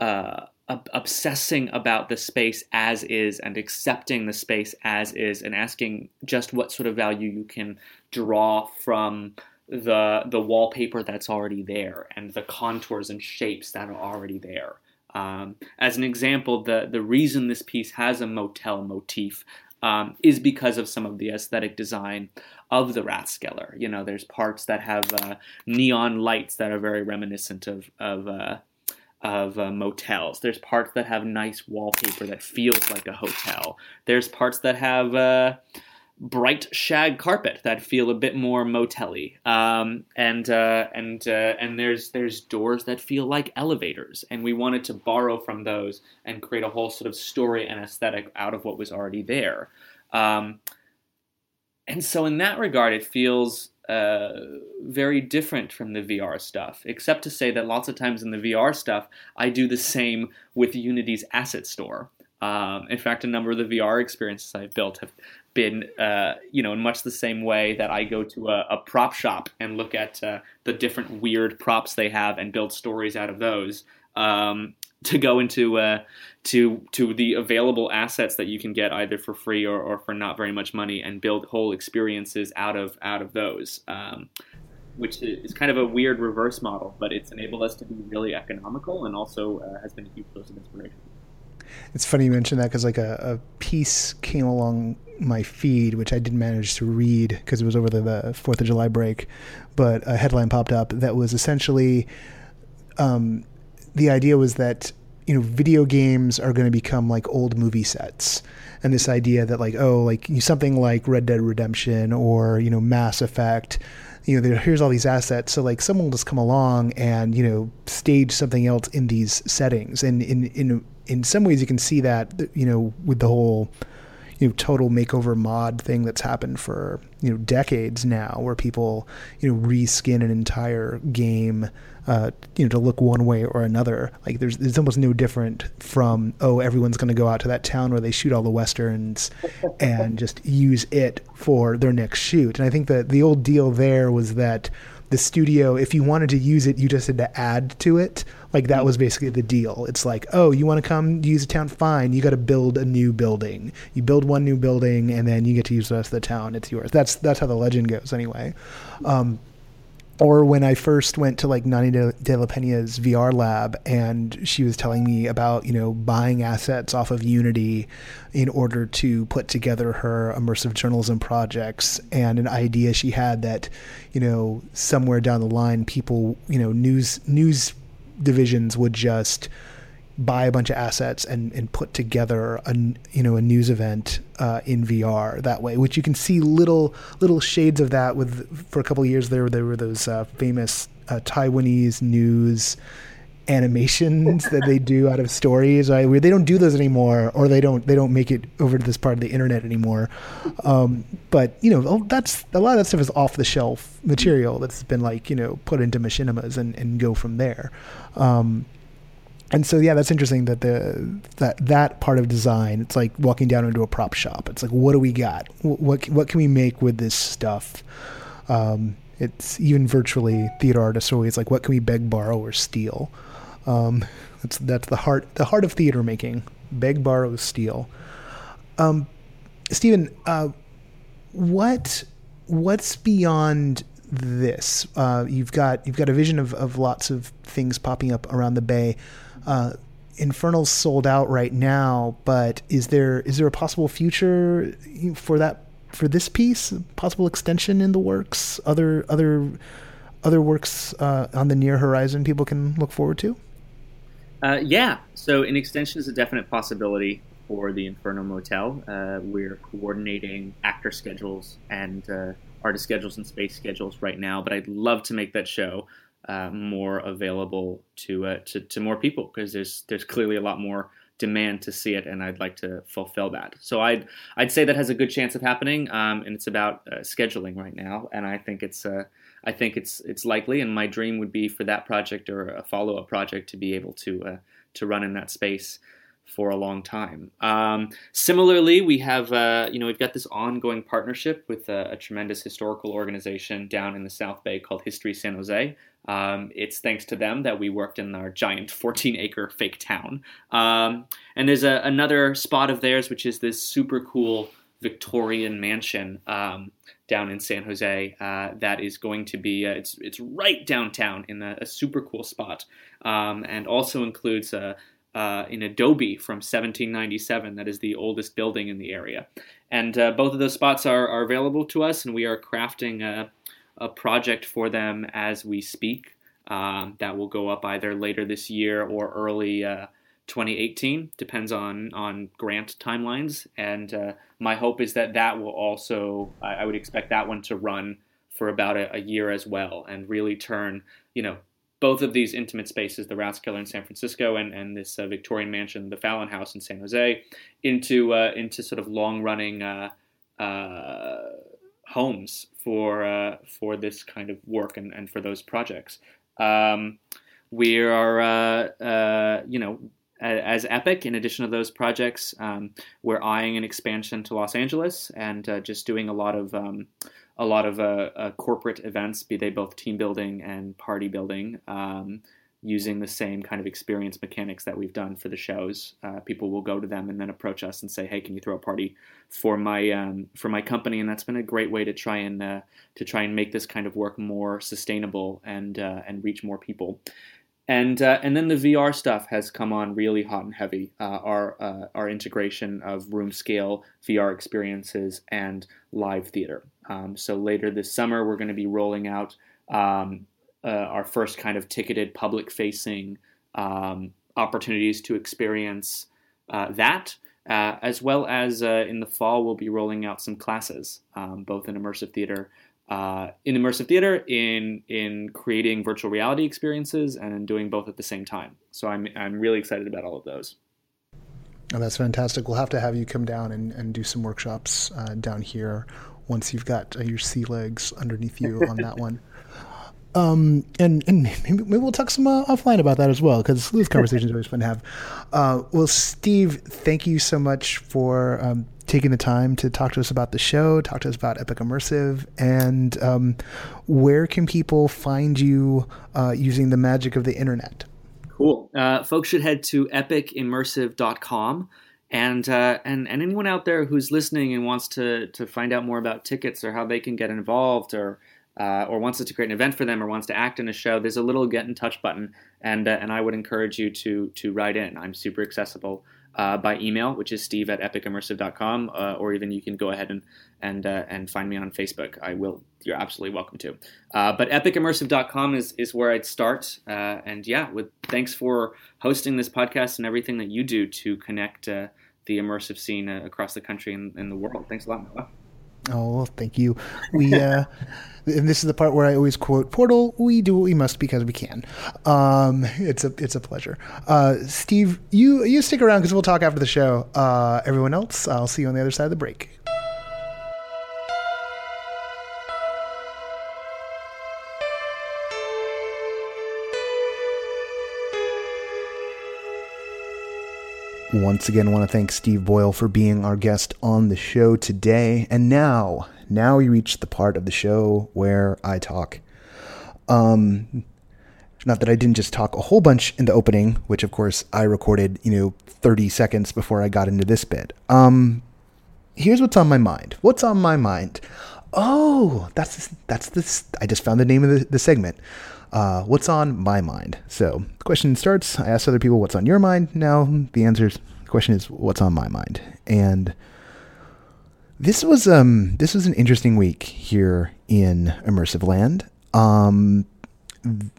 uh, obsessing about the space as is and accepting the space as is and asking just what sort of value you can draw from the the wallpaper that's already there and the contours and shapes that are already there. Um, as an example, the the reason this piece has a motel motif um, is because of some of the aesthetic design of the Rathskeller. You know, there's parts that have uh, neon lights that are very reminiscent of of uh, of uh, motels. There's parts that have nice wallpaper that feels like a hotel. There's parts that have uh, bright shag carpet that feel a bit more motelly. Um, and uh, and uh, and there's there's doors that feel like elevators, and we wanted to borrow from those and create a whole sort of story and aesthetic out of what was already there. Um, and so in that regard, it feels uh, very different from the VR stuff, except to say that lots of times in the VR stuff, I do the same with Unity's asset store. Um, in fact, a number of the VR experiences I've built have been, uh, you know, in much the same way that I go to a, a prop shop and look at uh, the different weird props they have and build stories out of those. Um, to go into uh, to to the available assets that you can get either for free or, or for not very much money and build whole experiences out of out of those. Um, which is kind of a weird reverse model, but it's enabled us to be really economical and also uh, has been a huge source of inspiration. It's funny you mentioned that because like a, a, piece came along my feed, which I didn't manage to read because it was over the, Fourth of July break, but a headline popped up that was essentially um, the idea was that you know video games are going to become like old movie sets and this idea that like oh like something like red dead redemption or you know mass effect you know, here's all these assets. So like someone will just come along and, you know, stage something else in these settings. And in, in, in some ways you can see that, you know, with the whole, you know, total makeover mod thing that's happened for, you know, decades now where people, you know, reskin an entire game uh, you know, to look one way or another. Like there's there's almost no different from oh everyone's going to go out to that town where they shoot all the westerns and just use it for their next shoot. And I think that the old deal there was that the studio, if you wanted to use it, you just had to add to it. Like that was basically the deal. It's like, oh, you want to come use a town? Fine. You got to build a new building. You build one new building, and then you get to use the rest of the town. It's yours. That's that's how the legend goes, anyway. Um, or when I first went to like Nonny de, de la Pena's VR lab and she was telling me about, you know, buying assets off of Unity in order to put together her immersive journalism projects and an idea she had that, you know, somewhere down the line people, you know, news news divisions would just buy a bunch of assets and, and put together a you know a news event uh, in VR that way, which you can see little little shades of that with for a couple years there there were those uh, famous uh, Taiwanese news animations that they do out of stories right? Where they don't do those anymore or they don't they don't make it over to this part of the internet anymore. Um, but you know that's a lot of that stuff is off the shelf material that's been like you know put into machinimas and, and go from there. Um, and so yeah that's interesting that the that that part of design it's like walking down into a prop shop. It's like what do we got? What what can we make with this stuff? Um, it's even virtually theater artists always like what can we beg borrow or steal? Um, that's that's the heart the heart of theater making. Beg borrow steal. Um, Stephen uh, what what's beyond this? Uh, you've got you've got a vision of, of lots of things popping up around the bay. Uh, Infernal's sold out right now, but is there is there a possible future for that for this piece? Possible extension in the works? Other other other works uh, on the near horizon people can look forward to? Uh, yeah, so an extension is a definite possibility for the Infernal Motel. Uh, we're coordinating actor schedules and uh, artist schedules and space schedules right now, but I'd love to make that show uh, more available to, uh, to, to more people because there's there's clearly a lot more demand to see it, and I'd like to fulfill that. So I'd I'd say that has a good chance of happening, um, and it's about uh, scheduling right now, and I think it's uh, I think it's it's likely, and my dream would be for that project or a follow up project to be able to uh, to run in that space for a long time. Um, similarly, we have uh, you know we've got this ongoing partnership with a, a, tremendous historical organization down in the South Bay called History San Jose. Um, it's thanks to them that we worked in our giant 14 acre fake town. Um, and there's a, another spot of theirs which is this super cool Victorian mansion um, down in San Jose uh, that is going to be uh, it's it's right downtown in a, a super cool spot, um, and also includes a, uh, an adobe from 1797 that is the oldest building in the area, and uh, both of those spots are, are available to us, and we are crafting a, a project for them as we speak. Um, that will go up either later this year or early uh, 2018 depends on on grant timelines and uh, my hope is that that will also I, I would expect that one to run for about a, a, year as well and really turn you know both of these intimate spaces the Rathskeller in San Francisco and, and this uh, Victorian mansion the Fallon House in San Jose into uh, into sort of long running uh, uh, homes for uh, for this kind of work and, and for those projects. Um, we are you know as Epic, in addition to those projects, um, we're eyeing an expansion to Los Angeles and uh, just doing a lot of um, a lot of uh, uh, corporate events, be they both team building and party building, um, using the same kind of experience mechanics that we've done for the shows. Uh, people will go to them and then approach us and say, "Hey, can you throw a party for my um, for my company?" And that's been a great way to try and uh, to try and make this kind of work more sustainable and uh, and reach more people and uh, and then the VR stuff has come on really hot and heavy. Our our integration of room scale VR experiences and live theater. Um, so later this summer, we're going to be rolling out um, uh, our first kind of ticketed public facing um, opportunities to experience uh, that. Uh, as well as in the fall, we'll be rolling out some classes, um, both in immersive theater uh, in immersive theater, in in creating virtual reality experiences, and in doing both at the same time. So I'm I'm really excited about all of those. Oh, that's fantastic. We'll have to have you come down and, and do some workshops uh, down here once you've got uh, your sea legs underneath you on that one. Um, and and maybe, maybe we'll talk some uh, offline about that as well because those conversations are always fun to have. Uh, well, Steve, thank you so much for um, taking the time to talk to us about the show, talk to us about Epic Immersive, and um, where can people find you uh, using the magic of the internet? Cool. Uh, folks should head to epicimmersive.com. And, uh, and and anyone out there who's listening and wants to to find out more about tickets or how they can get involved or uh, or wants to create an event for them or wants to act in a show, there's a little get in touch button, and uh, and I would encourage you to to write in. I'm super accessible uh, by email, which is steve at epicimmersive.com, uh, or even you can go ahead and and uh, and find me on Facebook. I will. You're absolutely welcome to. Uh, but epicimmersive.com is is where I'd start. And yeah, with thanks for hosting this podcast and everything that you do to connect the immersive scene across the country and, and the world. Thanks a lot, Noah. Oh, well, thank you. We, uh, *laughs* and this is the part where I always quote Portal. We do what we must because we can. Um, it's a it's a pleasure. Uh, Steve, you you stick around because we'll talk after the show. Uh, everyone else, I'll see you on the other side of the break. Once again, want to thank Steve Boyle for being our guest on the show today. And now, now we reach the part of the show where I talk. Um, not that I didn't just talk a whole bunch in the opening, which of course I recorded, you know, 30 seconds before I got into this bit. Um, here's what's on my mind. What's on my mind? Oh, that's that's this. I just found the name of the, the segment. Uh, what's on my mind? So the question starts. I ask other people, "What's on your mind?" Now the answer the question is, "What's on my mind?" And this was um this was an interesting week here in immersive land. Um,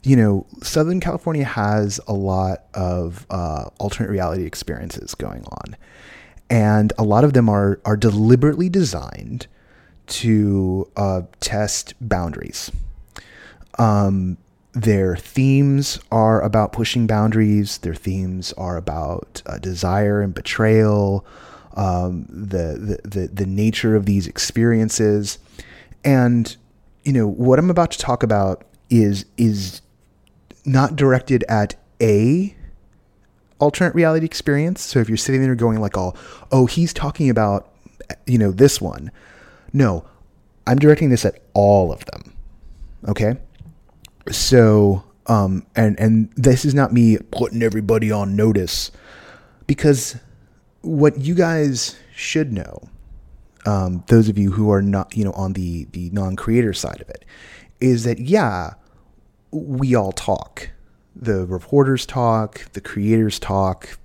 you know, Southern California has a lot of uh, alternate reality experiences going on, and a lot of them are are deliberately designed to uh, test boundaries. Um, their themes are about pushing boundaries. Their themes are about uh, desire and betrayal, um, the, the the the nature of these experiences, and you know what I'm about to talk about is is not directed at a alternate reality experience. So if you're sitting there going like, "Oh, oh, he's talking about you know this one," no, I'm directing this at all of them. Okay, so um, and and this is not me putting everybody on notice because what you guys should know, um, those of you who are not you know on the the non-creator side of it, is that yeah, we all talk. The reporters talk, the creators talk,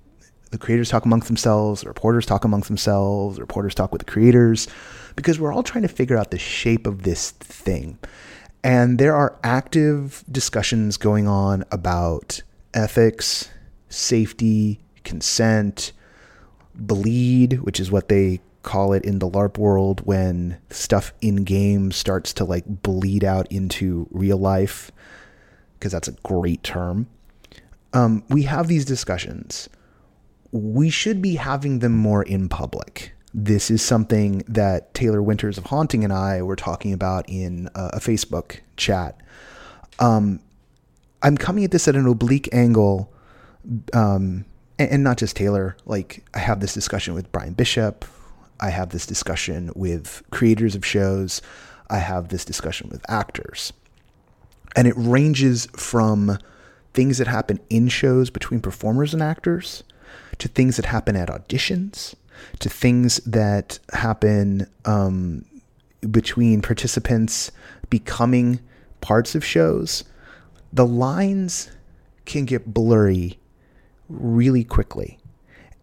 the creators talk amongst themselves, the reporters talk amongst themselves, the reporters talk with the creators, because we're all trying to figure out the shape of this thing. And there are active discussions going on about ethics, safety, consent, bleed, which is what they call it in the LARP world when stuff in game starts to like bleed out into real life, because that's a great term. Um, we have these discussions. We should be having them more in public. This is something that Taylor Winters of Haunting and I were talking about in a, a Facebook chat. Um, I'm coming at this at an oblique angle, um, and, and not just Taylor. Like I have this discussion with Brian Bishop. I have this discussion with creators of shows. I have this discussion with actors. And it ranges from things that happen in shows between performers and actors to things that happen at auditions to things that happen um, between participants becoming parts of shows. The lines can get blurry really quickly.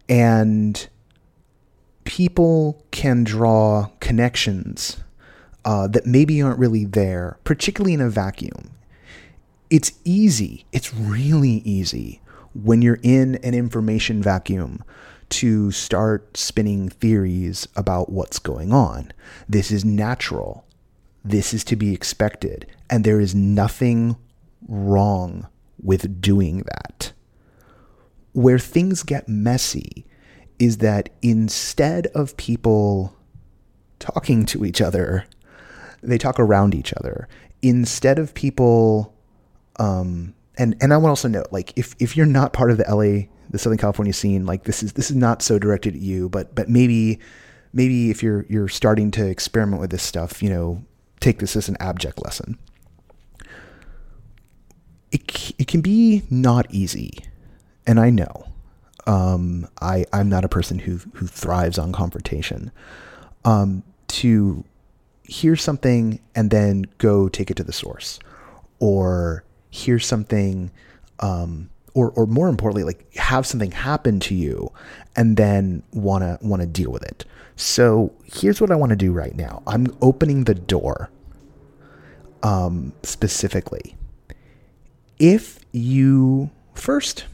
And people can draw connections uh, that maybe aren't really there, particularly in a vacuum. It's easy, it's really easy when you're in an information vacuum to start spinning theories about what's going on. This is natural. This is to be expected. And there is nothing wrong with doing that. Where things get messy is that instead of people talking to each other, they talk around each other. Instead of people, um, and and I want to also note, like if if you're not part of the LA, the Southern California scene, like this is this is not so directed at you, but but maybe maybe if you're you're starting to experiment with this stuff, you know, take this as an abject lesson. It it can be not easy, and I know. Um, I I'm not a person who who thrives on confrontation. Um, to hear something and then go take it to the source, or hear something, um, or or more importantly, like have something happen to you, and then wanna wanna deal with it. So here's what I want to do right now. I'm opening the door. Um, specifically, if you first,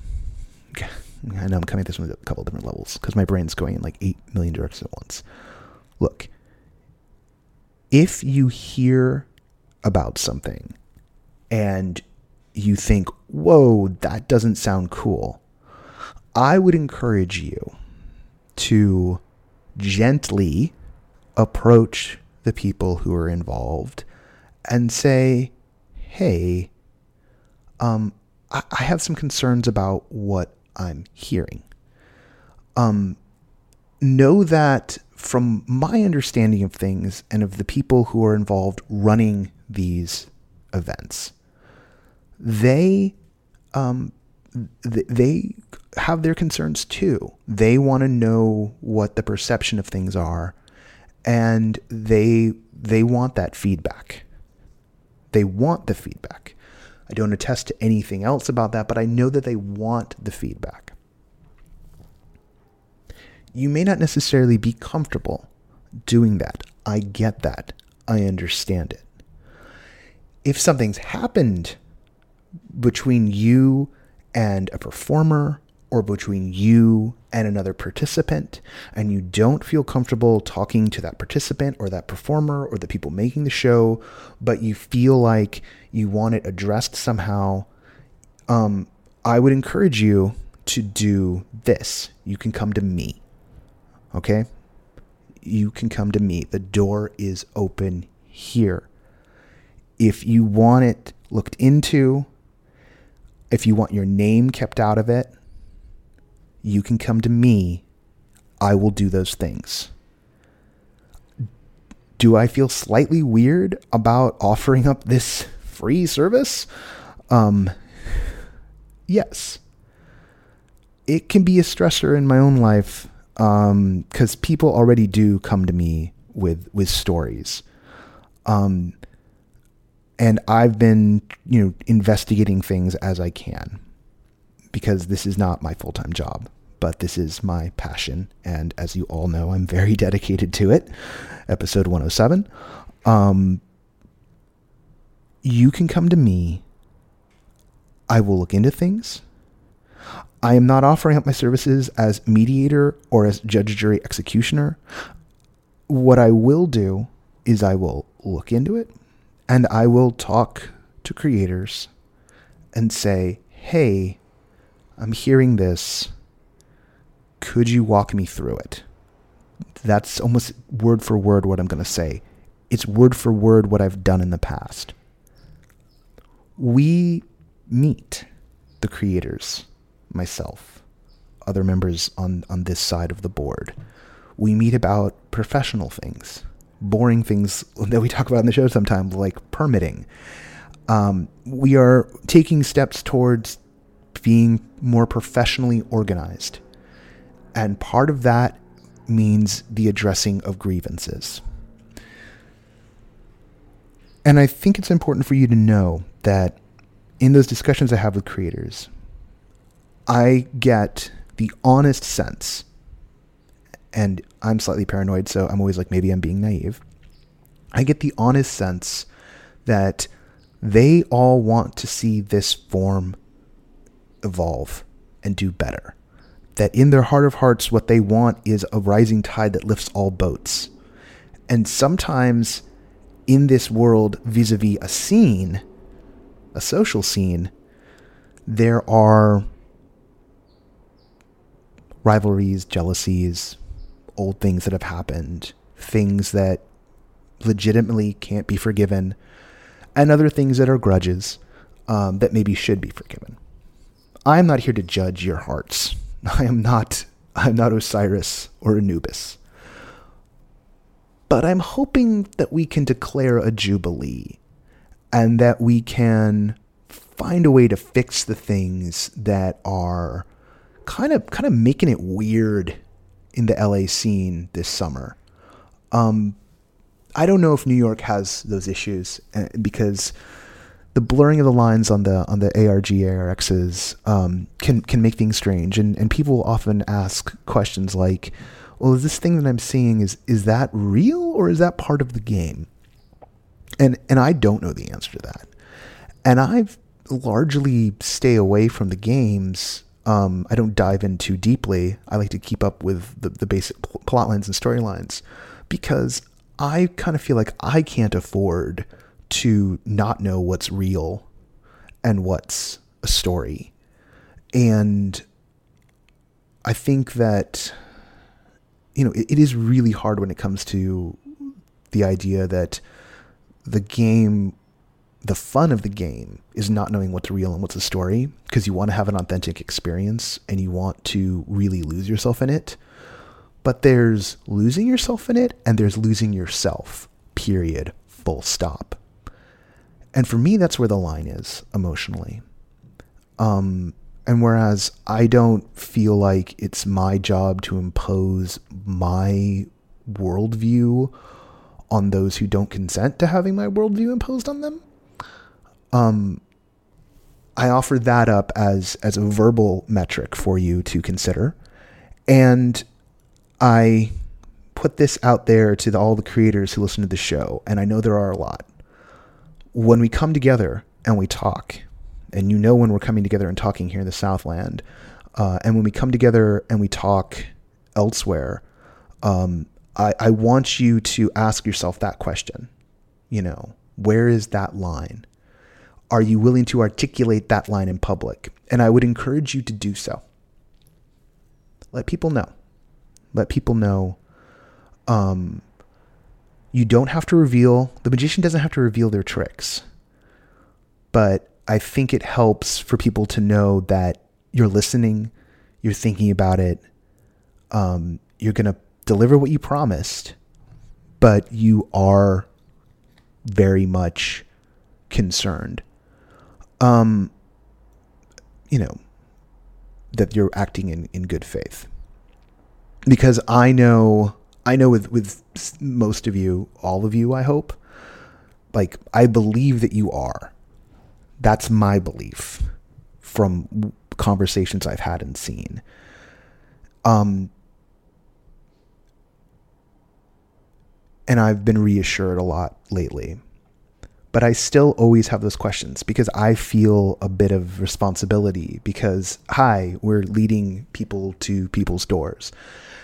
I know I'm coming at this with a couple different levels because my brain's going in like eight million directions at once. Look, if you hear about something and you think, whoa, that doesn't sound cool, I would encourage you to gently approach the people who are involved and say, hey, um, I, I have some concerns about what I'm hearing. Um, know that from my understanding of things and of the people who are involved running these events, they um, th- they have their concerns too. They want to know what the perception of things are, and they they want that feedback. They want the feedback. I don't attest to anything else about that, but I know that they want the feedback. You may not necessarily be comfortable doing that. I get that. I understand it. If something's happened between you and a performer or between you and another participant, and you don't feel comfortable talking to that participant or that performer or the people making the show, but you feel like you want it addressed somehow, um, I would encourage you to do this. You can come to me. Okay? You can come to me. The door is open here. If you want it looked into, if you want your name kept out of it, you can come to me. I will do those things. Do I feel slightly weird about offering up this free service? Um, yes. It can be a stressor in my own life because um, people already do come to me with with stories. Um, and I've been, you know, investigating things as I can because this is not my full time job, but this is my passion. And as you all know, I'm very *laughs* dedicated to it. Episode 107. Um, you can come to me. I will look into things. I am not offering up my services as mediator or as judge, jury, executioner. What I will do is I will look into it and I will talk to creators and say, hey, I'm hearing this. Could you walk me through it? That's almost word for word what I'm going to say. It's word for word what I've done in the past. We meet the creators, myself, other members on, on this side of the board. We meet about professional things, boring things *laughs* that we talk about in the show sometimes, like permitting. Um, we are taking steps towards being more professionally organized. And part of that means the addressing of grievances. And I think it's important for you to know that in those discussions I have with creators, I get the honest sense, and I'm slightly paranoid, so I'm always like, maybe I'm being naive. I get the honest sense that they all want to see this form evolve and do better. That in their heart of hearts, what they want is a rising tide that lifts all boats. And sometimes in this world, vis a vis a scene, a social scene, there are rivalries, jealousies, old things that have happened, things that legitimately can't be forgiven, and other things that are grudges um, that maybe should be forgiven. I am not here to judge your hearts. *laughs* I am not I'm not Osiris or Anubis. But I'm hoping that we can declare a jubilee and that we can find a way to fix the things that are kind of kind of making it weird in the LA scene this summer. Um, I don't know if New York has those issues uh, because the blurring of the lines on the on the ARG ARXs um, can can make things strange, and and people often ask questions like, "Well, is this thing that I'm seeing is is that real or is that part of the game?" And and I don't know the answer to that, and I've largely stay away from the games. Um, I don't dive in too deeply. I like to keep up with the, the basic plot lines and storylines because I kind of feel like I can't afford to not know what's real and what's a story. And I think that, you know, it, it is really hard when it comes to the idea that the game, the fun of the game is not knowing what's real and what's a story because you want to have an authentic experience and you want to really lose yourself in it. But there's losing yourself in it and there's losing yourself, period, full stop. And for me, that's where the line is emotionally. Um, and whereas I don't feel like it's my job to impose my worldview on those who don't consent to having my worldview imposed on them. Um, I offer that up as as a verbal metric for you to consider, and I put this out there to the, all the creators who listen to the show, and I know there are a lot. When we come together and we talk, and you know when we're coming together and talking here in the Southland, uh, and when we come together and we talk elsewhere, um, I, I want you to ask yourself that question. You know, where is that line? Are you willing to articulate that line in public? And I would encourage you to do so. Let people know. Let people know. Um, you don't have to reveal, the magician doesn't have to reveal their tricks. But I think it helps for people to know that you're listening, you're thinking about it, um, you're going to deliver what you promised, but you are very much concerned. Um, you know, that you're acting in, in good faith. Because I know, I know with, with most of you, all of you, I hope, like, I believe that you are. That's my belief from conversations I've had and seen. Um, and I've been reassured a lot lately. But I still always have those questions because I feel a bit of responsibility because, hi, we're leading people to people's doors.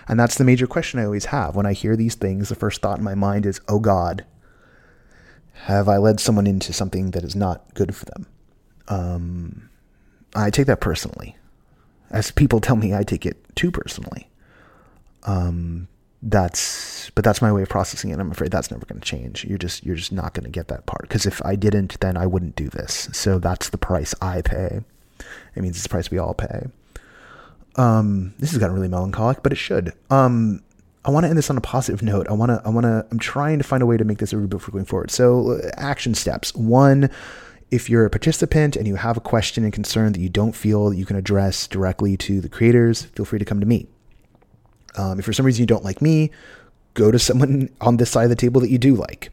And that's the major question I always have. When I hear these things, the first thought in my mind is, oh God, have I led someone into something that is not good for them? Um, I take that personally. As people tell me, I take it too personally. Um, that's, but that's my way of processing it. I'm afraid that's never going to change. You're just, you're just not going to get that part. Because if I didn't, then I wouldn't do this. So that's the price I pay. It means it's the price we all pay. Um, this has gotten really melancholic, but it should. Um, I want to end this on a positive note. I want to, I want to, I'm trying to find a way to make this a reboot for going forward. So, uh, action steps. One, if you're a participant and you have a question and concern that you don't feel you can address directly to the creators, feel free to come to me. Um, if for some reason you don't like me, go to someone *laughs* on this side of the table that you do like.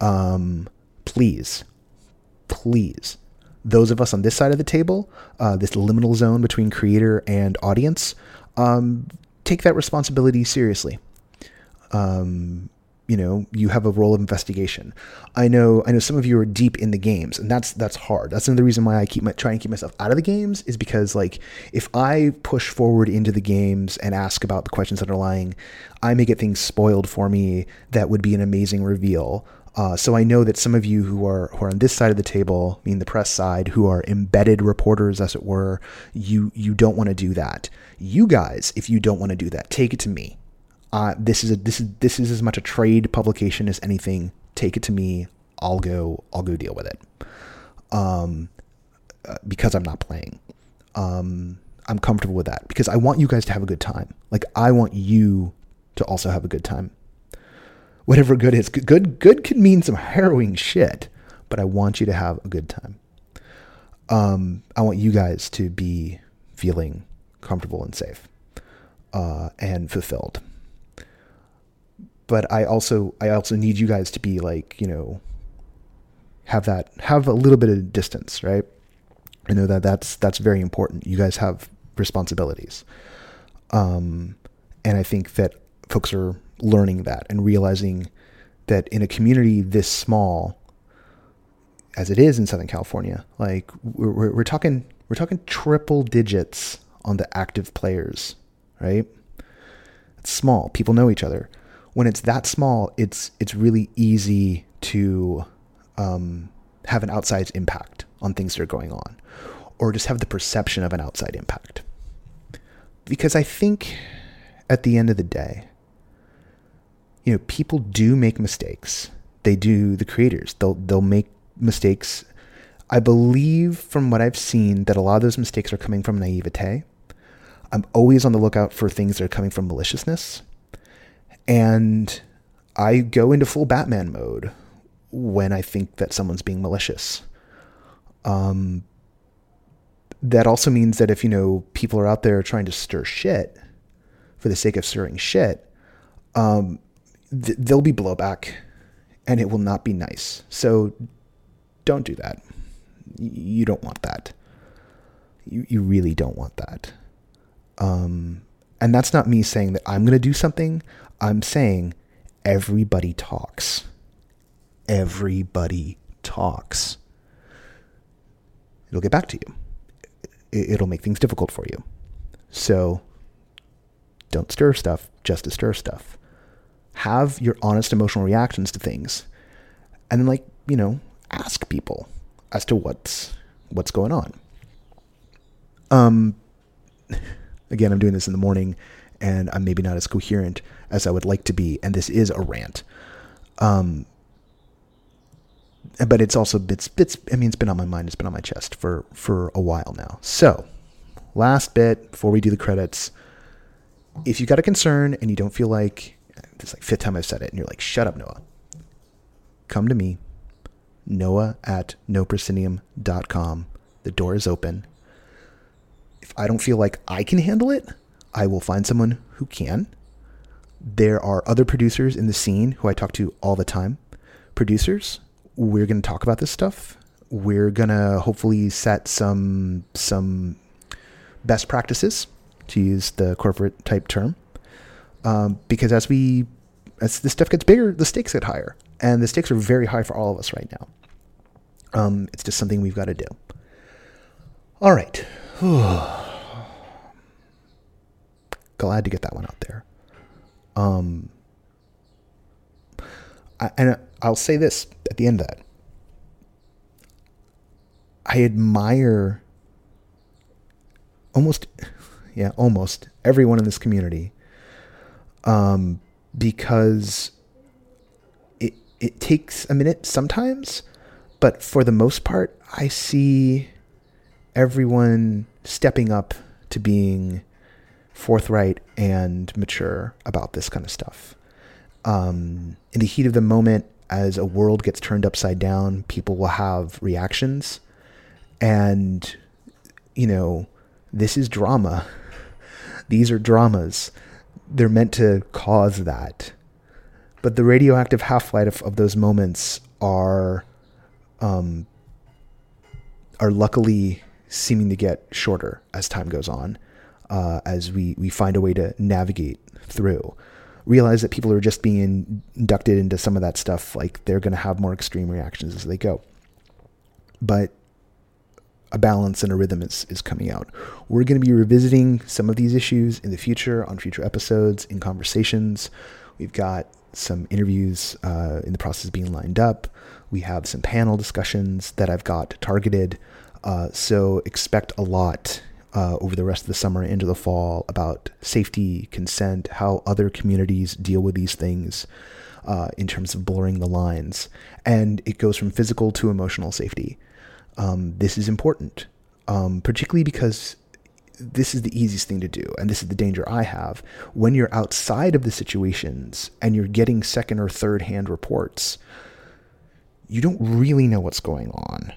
Um, please, please, those of us on this side of the table, uh, this liminal zone between creator and audience, um, take that responsibility seriously. Um, you know, you have a role of investigation. I know, I know some of you are deep in the games, and that's that's hard. That's another reason why I keep my, try and keep myself out of the games is because like if I push forward into the games and ask about the questions underlying, I may get things spoiled for me that would be an amazing reveal. Uh, so I know that some of you who are who are on this side of the table, mean the press side, who are embedded reporters, as it were, you you don't want to do that. You guys, if you don't want to do that, take it to me. Uh, this is a this is this is as much a trade publication as anything. Take it to me. I'll go. I'll go deal with it. Um, uh, because I'm not playing. Um, I'm comfortable with that because I want you guys to have a good time. Like I want you to also have a good time. Whatever good is, good good, could mean some harrowing shit, but I want you to have a good time. Um, I want you guys to be feeling comfortable and safe uh, and fulfilled but I also I also need you guys to be like you know have that have a little bit of distance, right? I know that that's that's very important. You guys have responsibilities, um, and I think that folks are learning that and realizing that in a community this small, as it is in Southern California, like we're, we're, we're talking we're talking triple digits on the active players, right? It's small. People know each other when it's that small, it's it's really easy to um, have an outside impact on things that are going on, or just have the perception of an outside impact. Because I think at the end of the day, you know, people do make mistakes. They do. The creators they'll they'll make mistakes. I believe from what I've seen that a lot of those mistakes are coming from naivete. I'm always on the lookout for things that are coming from maliciousness and I go into full Batman mode when I think that someone's being malicious. Um, that also means that if, you know, people are out there trying to stir shit for the sake of stirring shit, um, th- there'll be blowback and it will not be nice. So don't do that. You don't want that. You, you really don't want that. Um, and that's not me saying that I'm going to do something. I'm saying everybody talks. Everybody talks. It'll get back to you. It'll make things difficult for you. So don't stir stuff just to stir stuff. Have your honest emotional reactions to things. And then like, you know, ask people as to what's what's going on. Um *laughs* again, I'm doing this in the morning and I'm maybe not as coherent as I would like to be and this is a rant. Um but it's also it's it's I mean it's been on my mind, it's been on my chest for for a while now. So, last bit before we do the credits. If you got a concern and you don't feel like this like fifth time I've said it and you're like, shut up, Noah. Come to me, Noah at noproscenium.com. The door is open. If I don't feel like I can handle it, I will find someone who can. There are other producers in the scene who I talk to all the time. Producers, we're going to talk about this stuff. We're going to hopefully set some some best practices to use the corporate type term. Um, because as we as this stuff gets bigger, the stakes get higher, and the stakes are very high for all of us right now. Um, it's just something we've got to do. All right. *sighs* Glad to get that one out there. Um, I, and I'll say this at the end of that. I admire almost, yeah, almost everyone in this community, um, because it it takes a minute sometimes, but for the most part, I see everyone stepping up to being forthright and mature about this kind of stuff. Um, in the heat of the moment, as a world gets turned upside down, people will have reactions. And, you know, this is drama. *laughs* These are dramas. They're meant to cause that. But the radioactive half life of, of, those moments are, um, are luckily seeming to get shorter as time goes on, uh, as we, we find a way to navigate through. Realize that people are just being inducted into some of that stuff, like they're going to have more extreme reactions as they go. But a balance and a rhythm is, is coming out. We're going to be revisiting some of these issues in the future on future episodes, in conversations. We've got some interviews uh, in the process of being lined up. We have some panel discussions that I've got targeted. Uh, so expect a lot uh, over the rest of the summer into the fall about safety, consent, how other communities deal with these things uh, in terms of blurring the lines. And it goes from physical to emotional safety. Um, this is important, um, particularly because this is the easiest thing to do, and this is the danger I have. When you're outside of the situations and you're getting second or third hand reports, you don't really know what's going on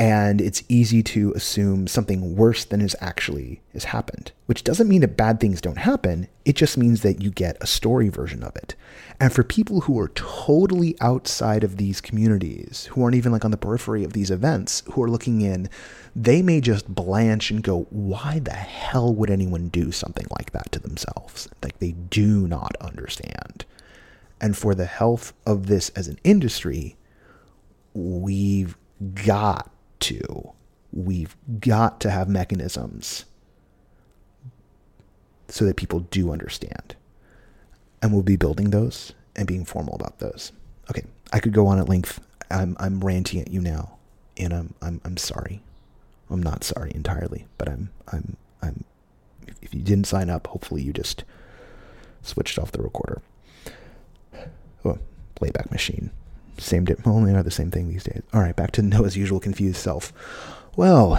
and it's easy to assume something worse than has actually has happened which doesn't mean that bad things don't happen. It just means that you get a story version of it. And for people who are totally outside of these communities who aren't even like on the periphery of these events who are looking in they may just blanch and go why the hell would anyone do something like that to themselves? Like they do not understand. And for the health of this as an industry we've got to. We've got to have mechanisms so that people do understand. And we'll be building those and being formal about those. Okay, I could go on at length. I'm I'm ranting at you now, and I'm I'm I'm sorry. I'm not sorry entirely, but I'm I'm I'm. If you didn't sign up, hopefully you just switched off the recorder. Oh, playback machine. Same day. Well, they are the same thing these days. All right, back to *laughs* Noah's usual confused self. Well,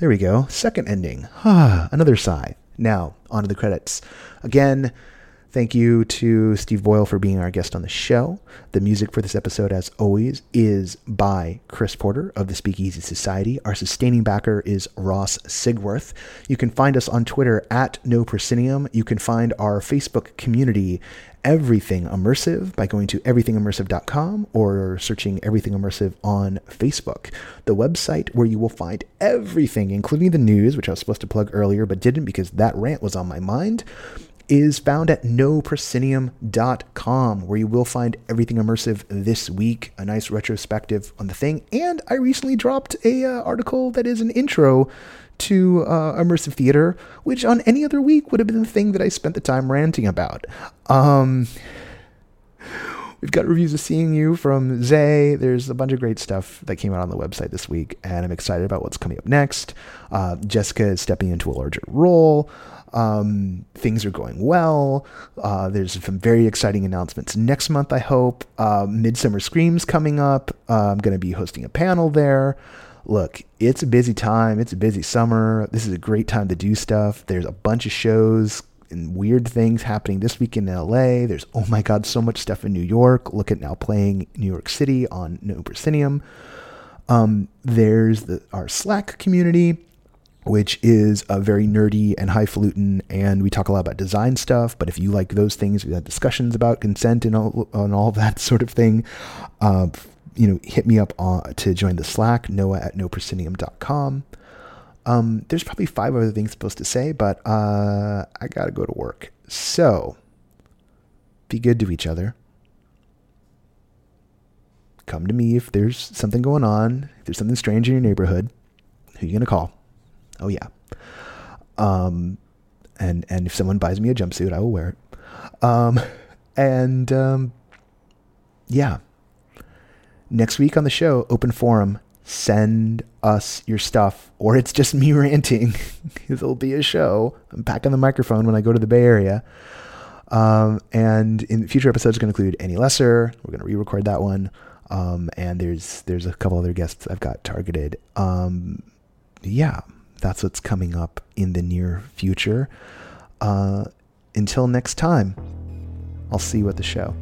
there we go. Second ending. Ah, *sighs* another sigh. Now, on to the credits. Again, Thank you to Steve Boyle for being our guest on the show. The music for this episode, as always, is by Chris Porter of the Speakeasy Society. Our sustaining backer is Ross Sigworth. You can find us on Twitter at No Proscenium. You can find our Facebook community Everything Immersive by going to everythingimmersive.com or searching Everything Immersive on Facebook. The website where you will find everything, including the news, which I was supposed to plug earlier but didn't because that rant was on my mind is found at noproscenium.com, where you will find everything immersive this week, a nice retrospective on the thing. And I recently dropped a uh, article that is an intro to uh, immersive theater, which on any other week would have been the thing that I spent the time ranting about. Um, we've got reviews of Seeing You from Zay. There's a bunch of great stuff that came out on the website this week, and I'm excited about what's coming up next. Uh, Jessica is stepping into a larger role. Um, things are going well. Uh, there's some very exciting announcements next month, I hope. Uh, Midsummer Screams coming up. Uh, I'm going to be hosting a panel there. Look, it's a busy time. It's a busy summer. This is a great time to do stuff. There's a bunch of shows and weird things happening this week in LA. There's, oh my God, so much stuff in New York. Look at now playing New York City on No Proscenium. Um, there's the, our Slack community which is a very nerdy and highfalutin, and we talk a lot about design stuff. But if you like those things, we had discussions about consent and all, and all that *laughs* sort of thing. Uh, you know, hit me up on, to join the Slack, noah at noproscenium.com. Um, there's probably five other things supposed to say, but uh, I gotta go to work. So, be good to each other. Come to me if there's something going on, if there's something strange in your neighborhood. Who you gonna call? Oh yeah. Um, and and if someone buys me a jumpsuit, I will wear it. Um, *laughs* and um, yeah. Next week on the show, open forum. Send us your stuff, or it's just me *laughs* ranting. *laughs* It'll be a show. I'm packing the microphone when I go to the Bay Area. Um, and in future episodes, going to include Annie Lesser. We're going to re-record that one. Um, and there's there's a couple other guests I've got targeted. Um, yeah, that's what's coming up in the near future. Uh, until next time, I'll see you at the show.